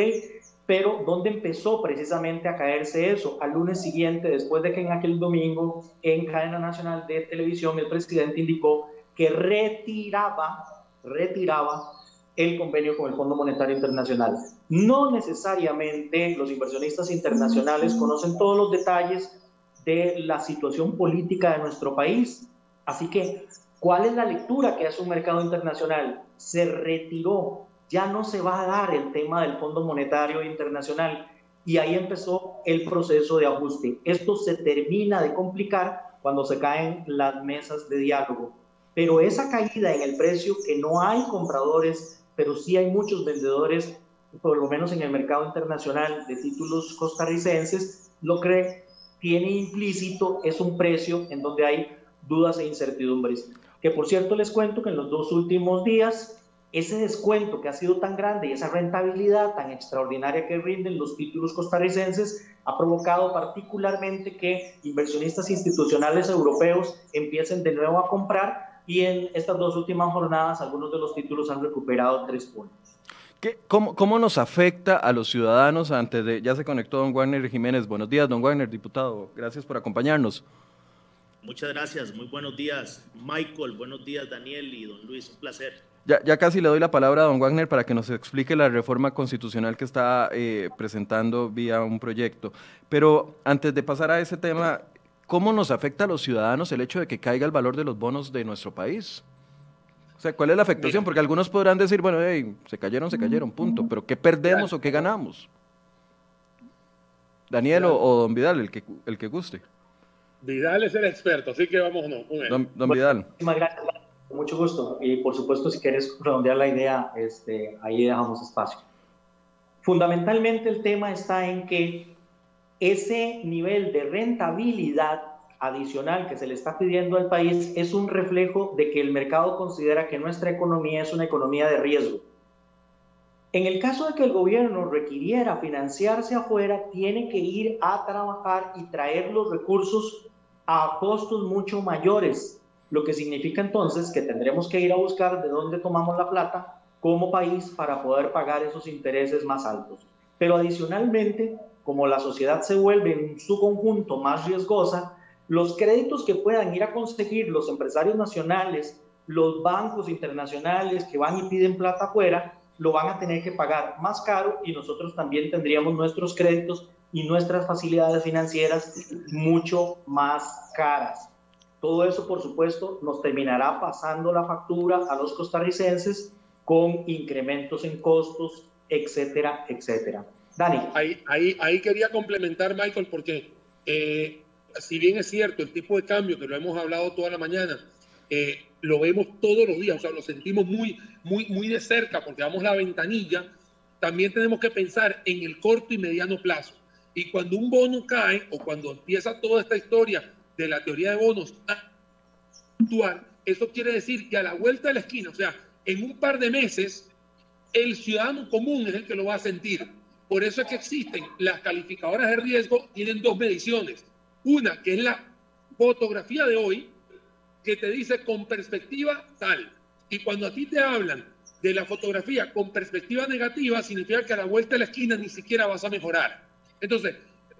Pero ¿dónde empezó precisamente a caerse eso? Al lunes siguiente, después de que en aquel domingo en cadena nacional de televisión el presidente indicó que retiraba, retiraba el convenio con el Fondo Monetario Internacional. No necesariamente los inversionistas internacionales conocen todos los detalles de la situación política de nuestro país. Así que, ¿cuál es la lectura que hace un mercado internacional? Se retiró, ya no se va a dar el tema del Fondo Monetario Internacional y ahí empezó el proceso de ajuste. Esto se termina de complicar cuando se caen las mesas de diálogo. Pero esa caída en el precio, que no hay compradores, pero sí hay muchos vendedores, por lo menos en el mercado internacional de títulos costarricenses, lo que tiene implícito es un precio en donde hay dudas e incertidumbres. Que por cierto les cuento que en los dos últimos días ese descuento que ha sido tan grande y esa rentabilidad tan extraordinaria que rinden los títulos costarricenses ha provocado particularmente que inversionistas institucionales europeos empiecen de nuevo a comprar y en estas dos últimas jornadas algunos de los títulos han recuperado tres puntos. ¿Qué, cómo, cómo, nos afecta a los ciudadanos antes de, ya se conectó don Wagner Jiménez, buenos días don Wagner, diputado, gracias por acompañarnos. Muchas gracias, muy buenos días Michael, buenos días Daniel y don Luis, un placer. Ya, ya, casi le doy la palabra a don Wagner para que nos explique la reforma constitucional que está eh, presentando vía un proyecto. Pero antes de pasar a ese tema, ¿cómo nos afecta a los ciudadanos el hecho de que caiga el valor de los bonos de nuestro país? O sea, ¿cuál es la afectación? Porque algunos podrán decir, bueno, se cayeron, se cayeron, punto. Pero ¿qué perdemos o qué ganamos? Daniel o, don Vidal, el que, el que guste. Vidal es el experto, así que vamos, no. Don, don Vidal. Muchísimas gracias. Mucho gusto. Y por supuesto, si quieres redondear la idea, este, ahí dejamos espacio. Fundamentalmente el tema está en que ese nivel de rentabilidad adicional que se le está pidiendo al país es un reflejo de que el mercado considera que nuestra economía es una economía de riesgo. En el caso de que el gobierno requiriera financiarse afuera, tiene que ir a trabajar y traer los recursos a costos mucho mayores lo que significa entonces que tendremos que ir a buscar de dónde tomamos la plata como país para poder pagar esos intereses más altos. Pero adicionalmente, como la sociedad se vuelve en su conjunto más riesgosa, los créditos que puedan ir a conseguir los empresarios nacionales, los bancos internacionales que van y piden plata afuera, lo van a tener que pagar más caro y nosotros también tendríamos nuestros créditos y nuestras facilidades financieras mucho más caras. Todo eso, por supuesto, nos terminará pasando la factura a los costarricenses con incrementos en costos, etcétera, etcétera. Dani. Ahí, ahí, ahí quería complementar, Michael, porque eh, si bien es cierto, el tipo de cambio, que lo hemos hablado toda la mañana, eh, lo vemos todos los días, o sea, lo sentimos muy, muy, muy de cerca porque damos la ventanilla, también tenemos que pensar en el corto y mediano plazo. Y cuando un bono cae o cuando empieza toda esta historia de la teoría de bonos actual, eso quiere decir que a la vuelta de la esquina, o sea, en un par de meses, el ciudadano común es el que lo va a sentir. Por eso es que existen las calificadoras de riesgo, tienen dos mediciones. Una, que es la fotografía de hoy, que te dice con perspectiva tal. Y cuando a ti te hablan de la fotografía con perspectiva negativa, significa que a la vuelta de la esquina ni siquiera vas a mejorar. Entonces,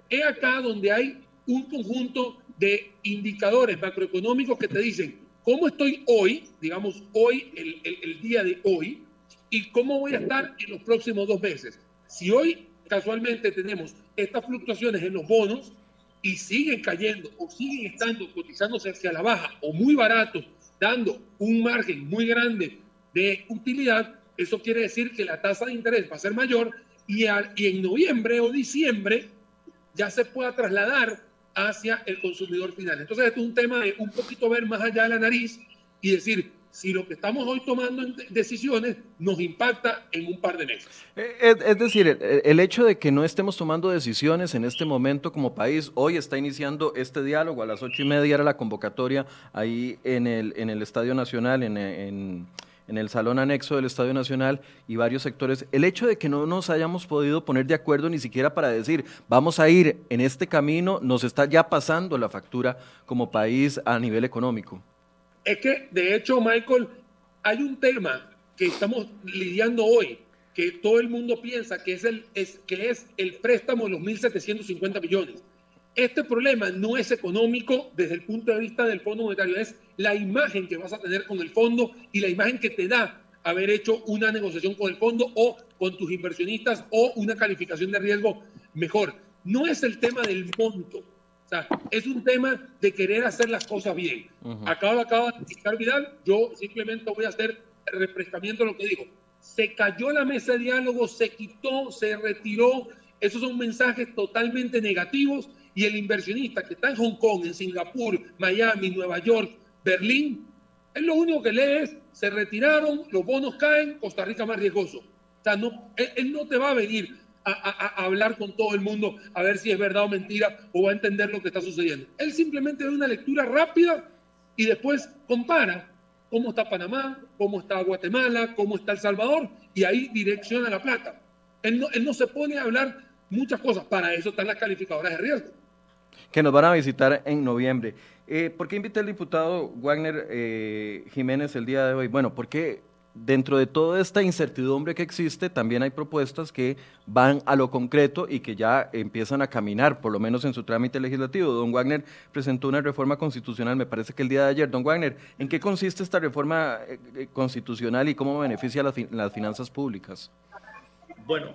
es acá donde hay un conjunto de indicadores macroeconómicos que te dicen cómo estoy hoy, digamos hoy, el, el, día de hoy, y cómo voy a estar en los próximos dos meses. Si hoy casualmente tenemos estas fluctuaciones en los bonos y siguen cayendo o siguen estando cotizándose hacia la baja o muy baratos, dando un margen muy grande de utilidad, eso quiere decir que la tasa de interés va a ser mayor y, y en noviembre o diciembre ya se pueda trasladar hacia el consumidor final. Entonces, esto es un tema de un poquito ver más allá de la nariz y decir, si lo que estamos hoy tomando en decisiones nos impacta en un par de meses. Eh, es, decir, el, hecho de que no estemos tomando decisiones en este momento como país, hoy está iniciando este diálogo, a las ocho y media era la convocatoria ahí en el, en el Estadio Nacional, en, en en el salón anexo del Estadio Nacional y varios sectores, el hecho de que no nos hayamos podido poner de acuerdo ni siquiera para decir, vamos a ir en este camino, nos está ya pasando la factura como país a nivel económico. Es que, de hecho, Michael, hay un tema que estamos lidiando hoy, que todo el mundo piensa que es el, que es el préstamo de los 1.750 millones. Este problema no es económico desde el punto de vista del Fondo Monetario, es la imagen que vas a tener con el fondo y la imagen que te da haber hecho una negociación con el fondo o con tus inversionistas o una calificación de riesgo mejor. No es el tema del monto, sea, es un tema de querer hacer las cosas bien. Acaba, acaba de explicar Vidal, yo simplemente voy a hacer refrescamiento de lo que digo. Se cayó la mesa de diálogo, se quitó, se retiró. Esos son mensajes totalmente negativos y el inversionista que está en Hong Kong, en Singapur, Miami, Nueva York, Berlín, él lo único que lee es, se retiraron, los bonos caen, Costa Rica más riesgoso. O sea, no, él, no te va a venir a, hablar con todo el mundo a ver si es verdad o mentira o va a entender lo que está sucediendo. Él simplemente da una lectura rápida y después compara cómo está Panamá, cómo está Guatemala, cómo está El Salvador y ahí direcciona la plata. Él no, él no se pone a hablar muchas cosas, para eso están las calificadoras de riesgo que nos van a visitar en noviembre. Eh, ¿Por qué invité al diputado Wagner eh, Jiménez el día de hoy? Bueno, porque dentro de toda esta incertidumbre que existe, también hay propuestas que van a lo concreto y que ya empiezan a caminar, por lo menos en su trámite legislativo. Don Wagner presentó una reforma constitucional, me parece que el día de ayer. Don Wagner, ¿en qué consiste esta reforma eh, constitucional y cómo beneficia las, las finanzas públicas? Bueno,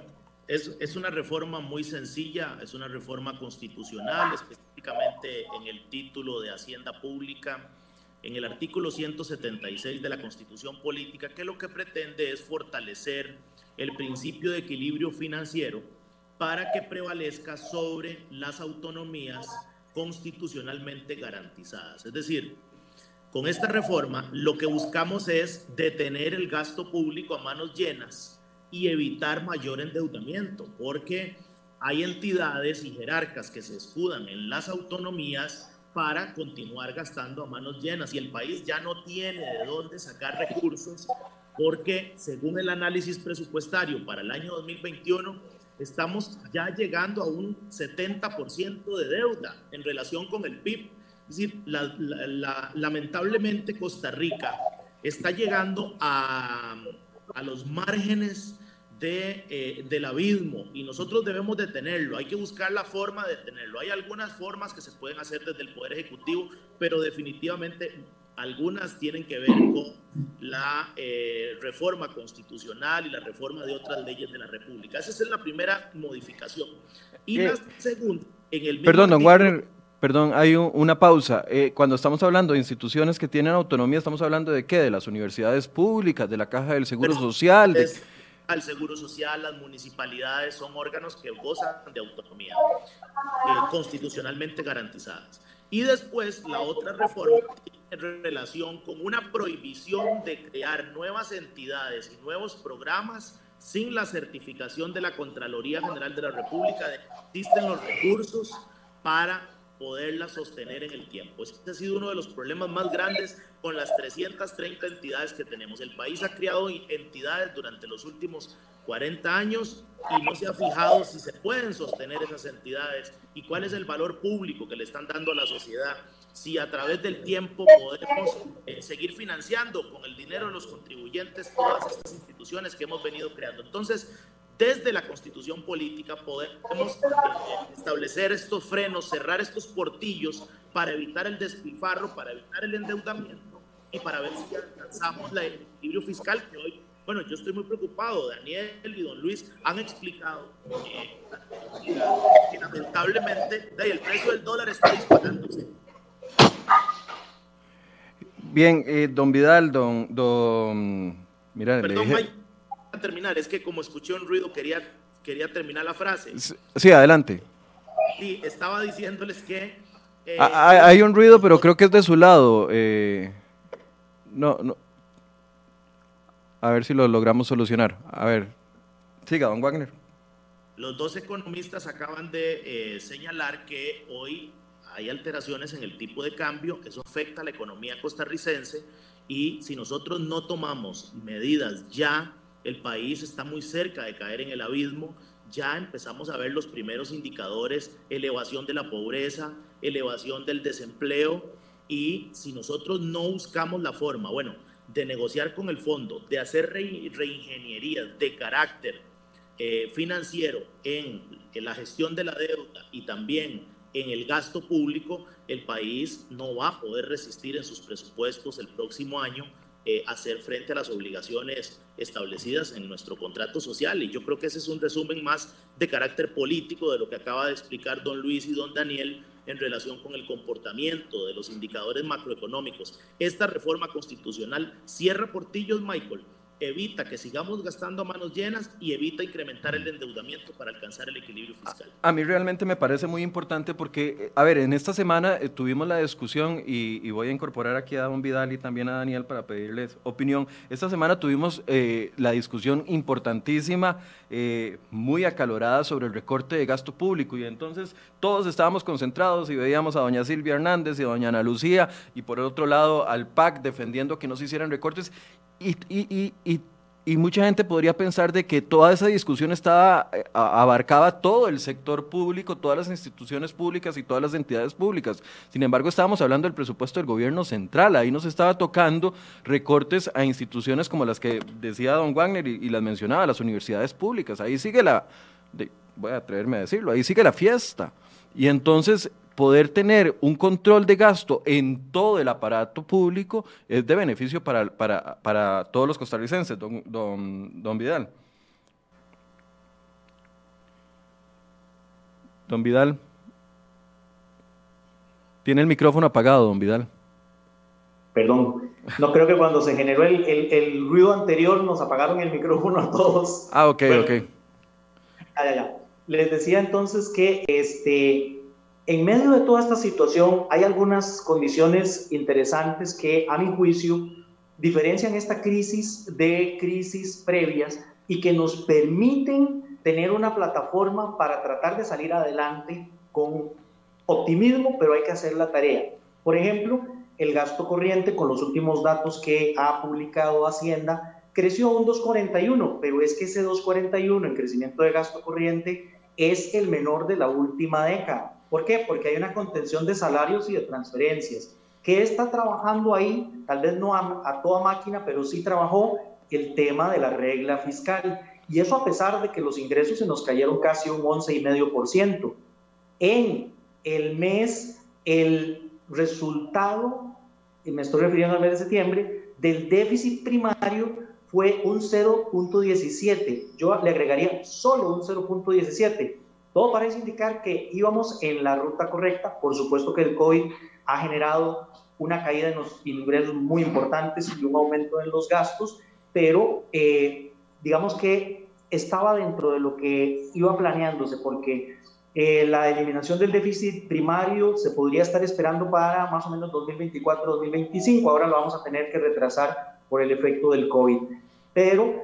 es, una reforma muy sencilla, es una reforma constitucional, específicamente en el título de Hacienda Pública, en el artículo 176 de la Constitución Política, que lo que pretende es fortalecer el principio de equilibrio financiero para que prevalezca sobre las autonomías constitucionalmente garantizadas. Es decir, con esta reforma lo que buscamos es detener el gasto público a manos llenas y evitar mayor endeudamiento, porque hay entidades y jerarcas que se escudan en las autonomías para continuar gastando a manos llenas y el país ya no tiene de dónde sacar recursos porque según el análisis presupuestario para el año 2021 estamos ya llegando a un 70% de deuda en relación con el PIB. Es decir, lamentablemente Costa Rica está llegando a, a los márgenes eh, del abismo y nosotros debemos detenerlo. Hay que buscar la forma de detenerlo. Hay algunas formas que se pueden hacer desde el Poder Ejecutivo, pero definitivamente algunas tienen que ver con la eh, reforma constitucional y la reforma de otras leyes de la República. Esa es la primera modificación. Y la eh, segunda, en el... Perdón, don Warner, Perdón, hay una pausa. cuando estamos hablando de instituciones que tienen autonomía, ¿estamos hablando de qué? ¿De las universidades públicas, de la Caja del Seguro Social? De al Seguro Social, las municipalidades son órganos que gozan de autonomía eh, constitucionalmente garantizadas. Y después la otra reforma en relación con una prohibición de crear nuevas entidades y nuevos programas sin la certificación de la Contraloría General de la República de que existen los recursos para poderla sostener en el tiempo. Este ha sido uno de los problemas más grandes con las 330 entidades que tenemos. El país ha creado entidades durante los últimos 40 años y no se ha fijado si se pueden sostener esas entidades y cuál es el valor público que le están dando a la sociedad, si a través del tiempo podemos eh, seguir financiando con el dinero de los contribuyentes todas estas instituciones que hemos venido creando. Entonces, desde la constitución política podemos eh, establecer estos frenos, cerrar estos portillos para evitar el despilfarro, para evitar el endeudamiento y para ver si alcanzamos el equilibrio fiscal que hoy, bueno, yo estoy muy preocupado, Daniel y don Luis han explicado que lamentablemente el precio del dólar está disparándose. Bien, eh, don Vidal, don, don, mira, Perdón, le dije terminar, es que como escuché un ruido quería, quería terminar la frase. Sí, adelante. Sí, estaba diciéndoles que... Eh, hay, un ruido, pero creo que es de su lado. Eh, no, no. A ver si lo logramos solucionar. A ver, siga, don Wagner. Los dos economistas acaban de eh, señalar que hoy hay alteraciones en el tipo de cambio, eso afecta a la economía costarricense y si nosotros no tomamos medidas ya el país está muy cerca de caer en el abismo, ya empezamos a ver los primeros indicadores, elevación de la pobreza, elevación del desempleo, y si nosotros no buscamos la forma, bueno, de negociar con el fondo, de hacer reingeniería de carácter eh, financiero en la gestión de la deuda y también en el gasto público, el país no va a poder resistir en sus presupuestos el próximo año eh, hacer frente a las obligaciones establecidas en nuestro contrato social. Y yo creo que ese es un resumen más de carácter político de lo que acaba de explicar don Luis y don Daniel en relación con el comportamiento de los indicadores macroeconómicos. Esta reforma constitucional cierra portillos, Michael, evita que sigamos gastando a manos llenas y evita incrementar el endeudamiento para alcanzar el equilibrio fiscal. A, mí realmente me parece muy importante porque, a ver, en esta semana eh, tuvimos la discusión y, voy a incorporar aquí a don Vidal y también a Daniel para pedirles opinión. Esta semana tuvimos eh, la discusión importantísima, eh, muy acalorada sobre el recorte de gasto público y entonces todos estábamos concentrados y veíamos a doña Silvia Hernández y a doña Ana Lucía y por otro lado al PAC defendiendo que no se hicieran recortes y, y, y, y, mucha gente podría pensar de que toda esa discusión estaba, eh, abarcaba todo el sector público, todas las instituciones públicas y todas las entidades públicas. Sin embargo, estábamos hablando del presupuesto del gobierno central. Ahí nos estaba tocando recortes a instituciones como las que decía don Wagner y, las mencionaba, las universidades públicas. Ahí sigue la, voy a atreverme a decirlo, ahí sigue la fiesta. Y entonces poder tener un control de gasto en todo el aparato público es de beneficio para, para, para todos los costarricenses, don, don, don Vidal. Don Vidal. Tiene el micrófono apagado, don Vidal. Perdón, no creo que cuando se generó el, el, ruido anterior nos apagaron el micrófono a todos. Ah, ok, ok. Ya, ya, ya. Les decía entonces que este, en medio de toda esta situación hay algunas condiciones interesantes que, a mi juicio, diferencian esta crisis de crisis previas y que nos permiten tener una plataforma para tratar de salir adelante con optimismo, pero hay que hacer la tarea. Por ejemplo, el gasto corriente, con los últimos datos que ha publicado Hacienda, creció un 2,41, pero es que ese 2,41 en crecimiento de gasto corriente es el menor de la última década. ¿Por qué? Porque hay una contención de salarios y de transferencias. ¿Qué está trabajando ahí? Tal vez no a, toda máquina, pero sí trabajó el tema de la regla fiscal. Y eso a pesar de que los ingresos se nos cayeron casi un 11,5%. En el mes, el resultado, y me estoy refiriendo al mes de septiembre, del déficit primario fue un 0.17. Yo le agregaría solo un 0.17 todo parece indicar que íbamos en la ruta correcta. Por supuesto que el COVID ha generado una caída en los ingresos muy importantes y un aumento en los gastos, pero eh, digamos que estaba dentro de lo que iba planeándose, porque eh, la eliminación del déficit primario se podría estar esperando para más o menos 2024-2025. Ahora lo vamos a tener que retrasar por el efecto del COVID. Pero,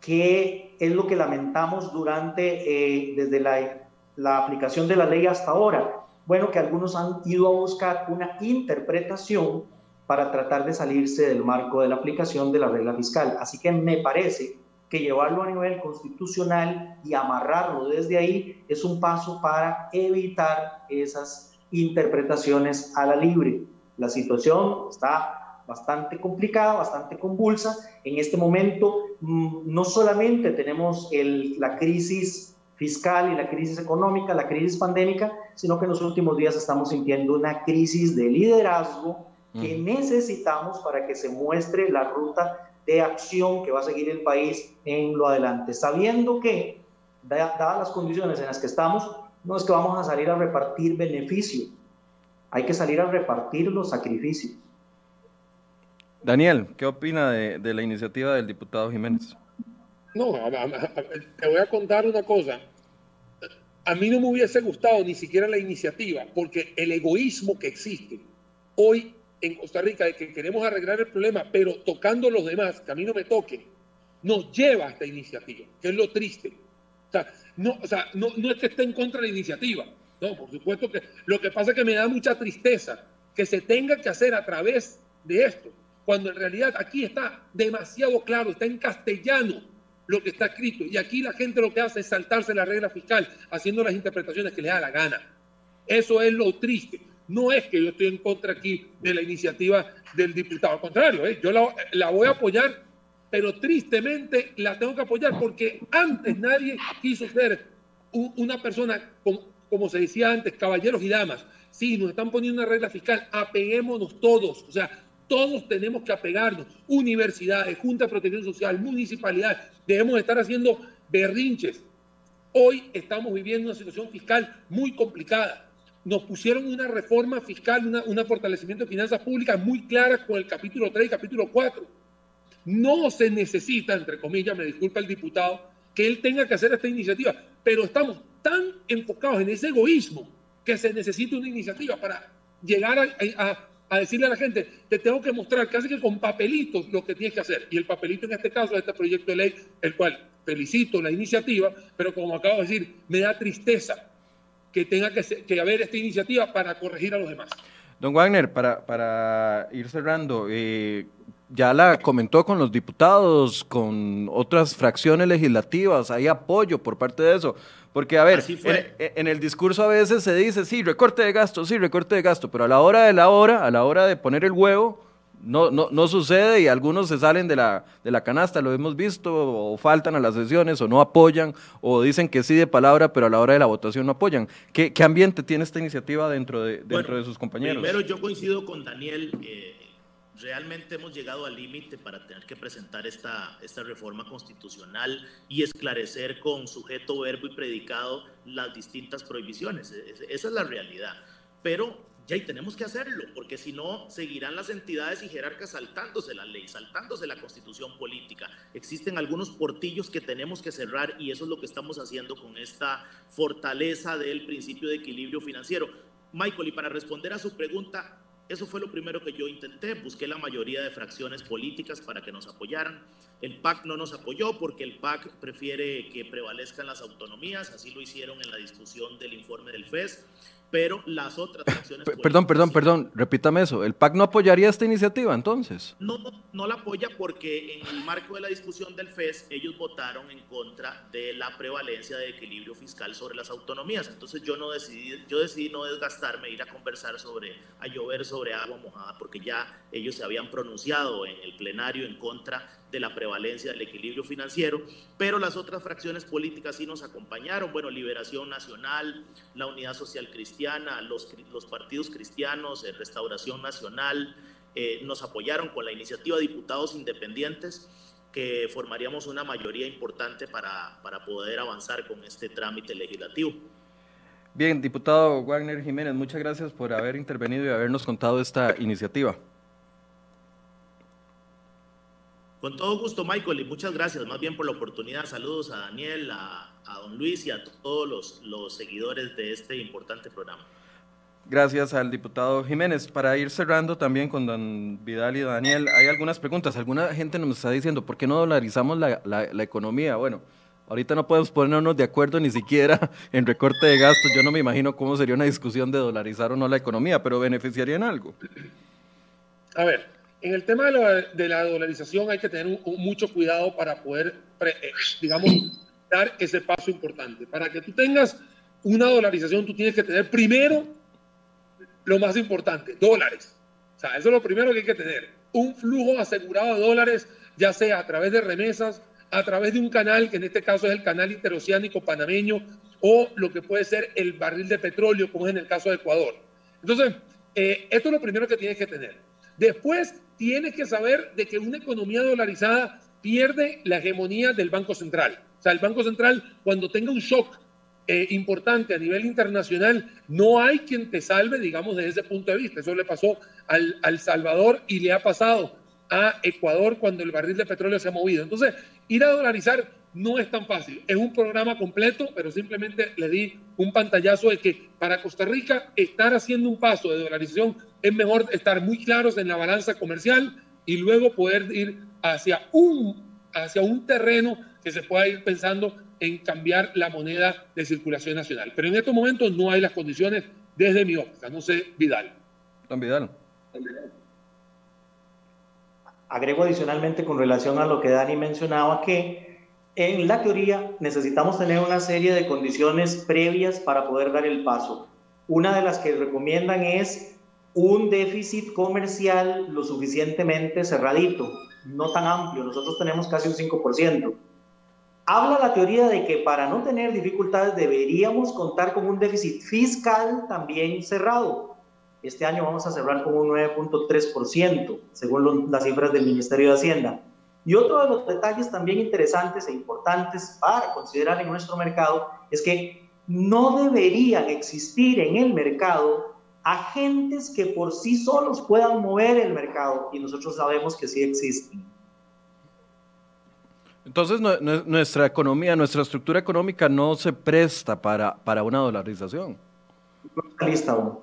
¿qué es lo que lamentamos durante, eh, desde la la aplicación de la ley hasta ahora? Bueno, que algunos han ido a buscar una interpretación para tratar de salirse del marco de la aplicación de la regla fiscal. Así que me parece que llevarlo a nivel constitucional y amarrarlo desde ahí es un paso para evitar esas interpretaciones a la libre. La situación está bastante complicada, bastante convulsa. En este momento mm, no solamente tenemos el, la crisis fiscal y la crisis económica, la crisis pandémica, sino que en los últimos días estamos sintiendo una crisis de liderazgo que necesitamos para que se muestre la ruta de acción que va a seguir el país en lo adelante, sabiendo que, dadas las condiciones en las que estamos, no es que vamos a salir a repartir beneficios, hay que salir a repartir los sacrificios. Daniel, ¿qué opina de, de la iniciativa del diputado Jiménez? No, te voy a contar una cosa. A mí no me hubiese gustado ni siquiera la iniciativa, porque el egoísmo que existe hoy en Costa Rica de que queremos arreglar el problema, pero tocando los demás, que a mí no me toquen, nos lleva a esta iniciativa, que es lo triste. O sea, no, o sea, no, no es que esté en contra de la iniciativa, no, por supuesto que lo que pasa es que me da mucha tristeza que se tenga que hacer a través de esto, cuando en realidad aquí está demasiado claro, está en castellano lo que está escrito. Y aquí la gente lo que hace es saltarse la regla fiscal, haciendo las interpretaciones que le da la gana. Eso es lo triste. No es que yo estoy en contra aquí de la iniciativa del diputado, al contrario, ¿eh? yo la, voy a apoyar, pero tristemente la tengo que apoyar porque antes nadie quiso ser una persona, como, como se decía antes, caballeros y damas. Sí, nos están poniendo una regla fiscal, apeguémonos todos. O sea, Todos tenemos que apegarnos. Universidades, Junta de Protección Social, municipalidades. Debemos estar haciendo berrinches. Hoy estamos viviendo una situación fiscal muy complicada. Nos pusieron una reforma fiscal, un fortalecimiento de finanzas públicas muy claras con el capítulo 3 y capítulo 4. No se necesita, entre comillas, me disculpa el diputado, que él tenga que hacer esta iniciativa, pero estamos tan enfocados en ese egoísmo que se necesita una iniciativa para llegar a, decirle a la gente, te tengo que mostrar casi que con papelitos lo que tienes que hacer. Y el papelito en este caso es este proyecto de ley, el cual felicito la iniciativa, pero como acabo de decir, me da tristeza que tenga que, que haber esta iniciativa para corregir a los demás. Don Wagner, para, para ir cerrando, eh, ya la comentó con los diputados, con otras fracciones legislativas, hay apoyo por parte de eso. Porque, a ver, en, el discurso a veces se dice, sí, recorte de gasto, sí, recorte de gasto, pero a la hora de la hora, a la hora de poner el huevo, no, no, no sucede y algunos se salen de la, de la canasta, lo hemos visto, o faltan a las sesiones, o no apoyan, o dicen que sí de palabra, pero a la hora de la votación no apoyan. ¿Qué, qué ambiente tiene esta iniciativa dentro de, dentro de sus compañeros? Primero, yo coincido con Daniel. Eh, realmente hemos llegado al límite para tener que presentar esta, reforma constitucional y esclarecer con sujeto, verbo y predicado las distintas prohibiciones. Esa es la realidad. Pero ya y tenemos que hacerlo, porque si no, seguirán las entidades y jerarcas saltándose la ley, saltándose la constitución política. Existen algunos portillos que tenemos que cerrar y eso es lo que estamos haciendo con esta fortaleza del principio de equilibrio financiero. Michael, y para responder a su pregunta, eso fue lo primero que yo intenté, busqué la mayoría de fracciones políticas para que nos apoyaran. El PAC no nos apoyó porque el PAC prefiere que prevalezcan las autonomías, así lo hicieron en la discusión del informe del FES pero las otras acciones... Perdón, perdón, perdón, repítame eso. ¿El PAC no apoyaría esta iniciativa entonces? No, no la apoya porque en el marco de la discusión del FES ellos votaron en contra de la prevalencia de equilibrio fiscal sobre las autonomías. Entonces yo no decidí, yo decidí no desgastarme, ir a conversar sobre, a llover sobre agua mojada, porque ya ellos se habían pronunciado en el plenario en contra de la prevalencia del equilibrio financiero, pero las otras fracciones políticas sí nos acompañaron, bueno, Liberación Nacional, la Unidad Social Cristiana, los, los partidos cristianos, eh, Restauración Nacional, eh, nos apoyaron con la iniciativa diputados independientes que formaríamos una mayoría importante para, para poder avanzar con este trámite legislativo. Bien, diputado Wagner Jiménez, muchas gracias por haber intervenido y habernos contado esta iniciativa. Con todo gusto, Michael, y muchas gracias más bien por la oportunidad. Saludos a Daniel, a, don Luis y a todos los, los seguidores de este importante programa. Gracias al diputado Jiménez. Para ir cerrando también con don Vidal y Daniel, hay algunas preguntas. Alguna gente nos está diciendo, ¿por qué no dolarizamos la, la, economía? Bueno, ahorita no podemos ponernos de acuerdo ni siquiera (laughs) en recorte de gastos. Yo no me imagino cómo sería una discusión de dolarizar o no la economía, pero beneficiaría en algo. A ver, en el tema de la, dolarización hay que tener mucho cuidado para poder, eh, digamos, dar ese paso importante. Para que tú tengas una dolarización, tú tienes que tener primero lo más importante, dólares. O sea, eso es lo primero que hay que tener. Un flujo asegurado de dólares, ya sea a través de remesas, a través de un canal, que en este caso es el canal interoceánico panameño, o lo que puede ser el barril de petróleo, como es en el caso de Ecuador. Entonces, eh, esto es lo primero que tienes que tener. Después, tienes que saber de que una economía dolarizada pierde la hegemonía del Banco Central. O sea, el Banco Central, cuando tenga un shock eh, importante a nivel internacional, no hay quien te salve, digamos, desde ese punto de vista. Eso le pasó al, al Salvador y le ha pasado a Ecuador cuando el barril de petróleo se ha movido. Entonces, ir a dolarizar no es tan fácil. Es un programa completo, pero simplemente le di un pantallazo de que para Costa Rica estar haciendo un paso de dolarización es mejor estar muy claros en la balanza comercial y luego poder ir hacia un, hacia un terreno que se pueda ir pensando en cambiar la moneda de circulación nacional. Pero en estos momentos no hay las condiciones desde mi óptica. No sé, Vidal. Don Vidal. Agrego adicionalmente con relación a lo que Dani mencionaba que en la teoría necesitamos tener una serie de condiciones previas para poder dar el paso. Una de las que recomiendan es un déficit comercial lo suficientemente cerradito, no tan amplio. Nosotros tenemos casi un 5%. Habla la teoría de que para no tener dificultades deberíamos contar con un déficit fiscal también cerrado. Este año vamos a cerrar con un 9.3%, según las cifras del Ministerio de Hacienda. Y otro de los detalles también interesantes e importantes para considerar en nuestro mercado es que no deberían existir en el mercado agentes que por sí solos puedan mover el mercado y nosotros sabemos que sí existen. Entonces nuestra economía, nuestra estructura económica no se presta para, para una dolarización. No está aún.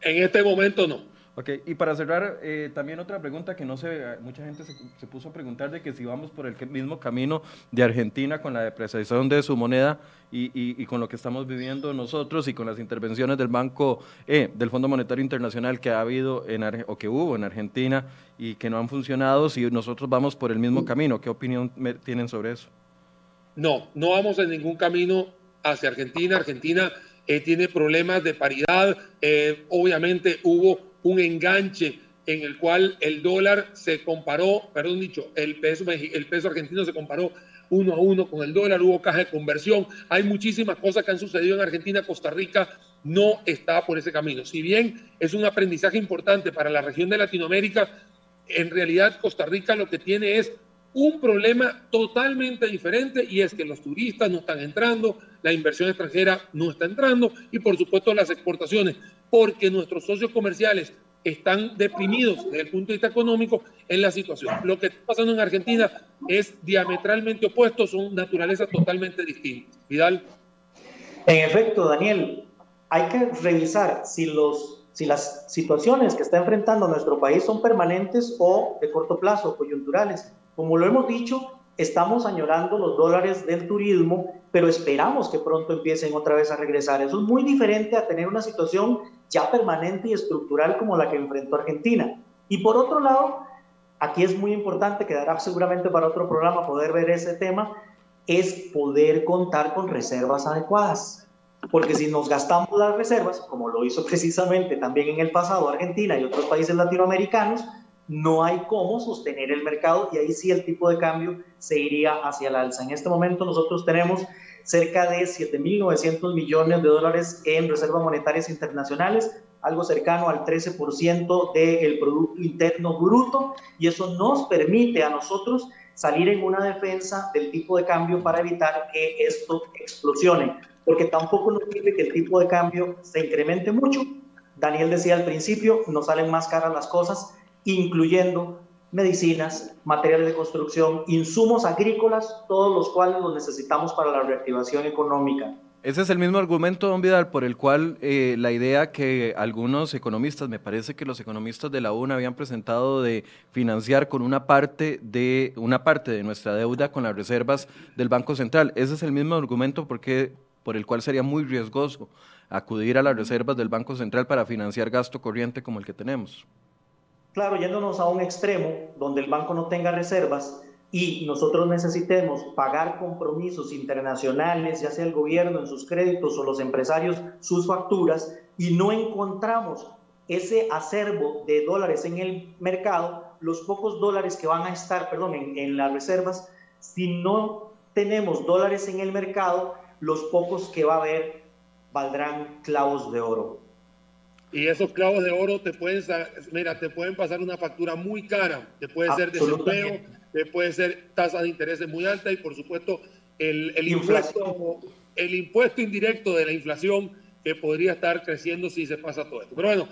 En este momento no. Ok, y para cerrar, eh, también otra pregunta que no sé, mucha gente se, puso a preguntar de que si vamos por el mismo camino de Argentina con la depreciación de su moneda y, con lo que estamos viviendo nosotros y con las intervenciones del Banco, eh, del Fondo Monetario Internacional que ha habido en, o que hubo en Argentina y que no han funcionado, si nosotros vamos por el mismo camino. ¿Qué opinión tienen sobre eso? No, no vamos en ningún camino hacia Argentina. Argentina eh, tiene problemas de paridad. obviamente hubo un enganche en el cual el dólar se comparó, perdón dicho, el peso, el peso argentino se comparó uno a uno con el dólar, hubo caja de conversión, hay muchísimas cosas que han sucedido en Argentina, Costa Rica no está por ese camino. Si bien es un aprendizaje importante para la región de Latinoamérica, en realidad Costa Rica lo que tiene es un problema totalmente diferente y es que los turistas no están entrando, la inversión extranjera no está entrando y por supuesto las exportaciones porque nuestros socios comerciales están deprimidos desde el punto de vista económico en la situación. Lo que está pasando en Argentina es diametralmente opuesto, son naturalezas totalmente distintas. Vidal. En efecto, Daniel, hay que revisar si, los, si las situaciones que está enfrentando nuestro país son permanentes o de corto plazo, coyunturales. Como lo hemos dicho, estamos añorando los dólares del turismo, pero esperamos que pronto empiecen otra vez a regresar. Eso es muy diferente a tener una situación ya permanente y estructural como la que enfrentó Argentina. Y por otro lado, aquí es muy importante, quedará seguramente para otro programa poder ver ese tema, es poder contar con reservas adecuadas. Porque si nos gastamos las reservas, como lo hizo precisamente también en el pasado Argentina y otros países latinoamericanos, no hay cómo sostener el mercado y ahí sí el tipo de cambio se iría hacia el alza. En este momento nosotros tenemos cerca de 7.900 millones de dólares en reservas monetarias internacionales, algo cercano al 13% del Producto Interno Bruto, y eso nos permite a nosotros salir en una defensa del tipo de cambio para evitar que esto explosione, porque tampoco nos sirve que el tipo de cambio se incremente mucho. Daniel decía al principio, nos salen más caras las cosas incluyendo medicinas, materiales de construcción, insumos agrícolas, todos los cuales los necesitamos para la reactivación económica. Ese es el mismo argumento, don Vidal, por el cual eh, la idea que algunos economistas, me parece que los economistas de la UNA habían presentado de financiar con una parte de una parte de nuestra deuda con las reservas del Banco Central. Ese es el mismo argumento porque, por el cual sería muy riesgoso acudir a las reservas del Banco Central para financiar gasto corriente como el que tenemos. Claro, yéndonos a un extremo donde el banco no tenga reservas y nosotros necesitemos pagar compromisos internacionales, ya sea el gobierno en sus créditos o los empresarios sus facturas, y no encontramos ese acervo de dólares en el mercado, los pocos dólares que van a estar, perdón, en, las reservas, si no tenemos dólares en el mercado, los pocos que va a haber valdrán clavos de oro. Y esos clavos de oro te pueden, mira, te pueden pasar una factura muy cara, te puede ser desempleo, te puede ser tasa de interés muy alta y por supuesto el, el impuesto, el impuesto indirecto de la inflación que podría estar creciendo si se pasa todo esto. Pero bueno,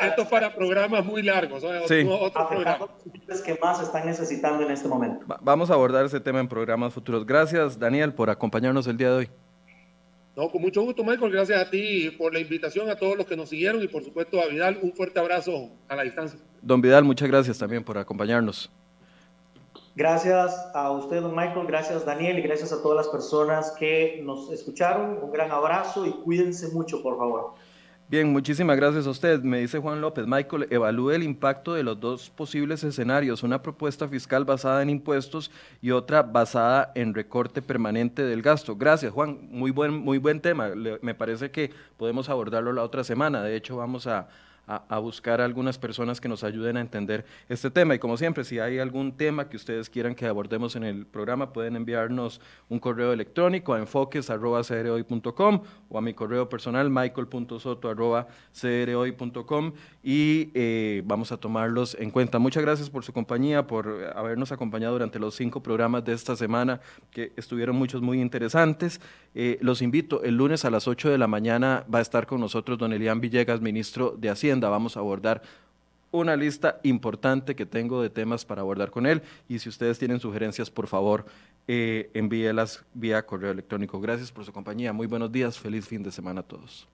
esto es para programas muy largos. Sí. Otros que más están necesitando en este momento. vamos a abordar ese tema en programas futuros. Gracias, Daniel, por acompañarnos el día de hoy. No, con mucho gusto, Michael. Gracias a ti por la invitación, a todos los que nos siguieron y por supuesto a Vidal, un fuerte abrazo a la distancia. Don Vidal, muchas gracias también por acompañarnos. Gracias a usted, don Michael, gracias Daniel y gracias a todas las personas que nos escucharon. Un gran abrazo y cuídense mucho, por favor. Bien, muchísimas gracias a usted. Me dice Juan López, Michael, evalúe el impacto de los dos posibles escenarios, una propuesta fiscal basada en impuestos y otra basada en recorte permanente del gasto. Gracias, Juan. Muy buen, muy buen tema. me parece que podemos abordarlo la otra semana. De hecho, vamos a, a, buscar a algunas personas que nos ayuden a entender este tema. Y como siempre, si hay algún tema que ustedes quieran que abordemos en el programa, pueden enviarnos un correo electrónico a enfoques.com o a mi correo personal michael.soto.com y eh, vamos a tomarlos en cuenta. Muchas gracias por su compañía, por habernos acompañado durante los cinco programas de esta semana, que estuvieron muchos muy interesantes. Eh, los invito, el lunes a las 8 de la mañana va a estar con nosotros don Elian Villegas, ministro de Hacienda agenda. Vamos a abordar una lista importante que tengo de temas para abordar con él y si ustedes tienen sugerencias, por favor, eh, envíelas vía correo electrónico. Gracias por su compañía. Muy buenos días. Feliz fin de semana a todos.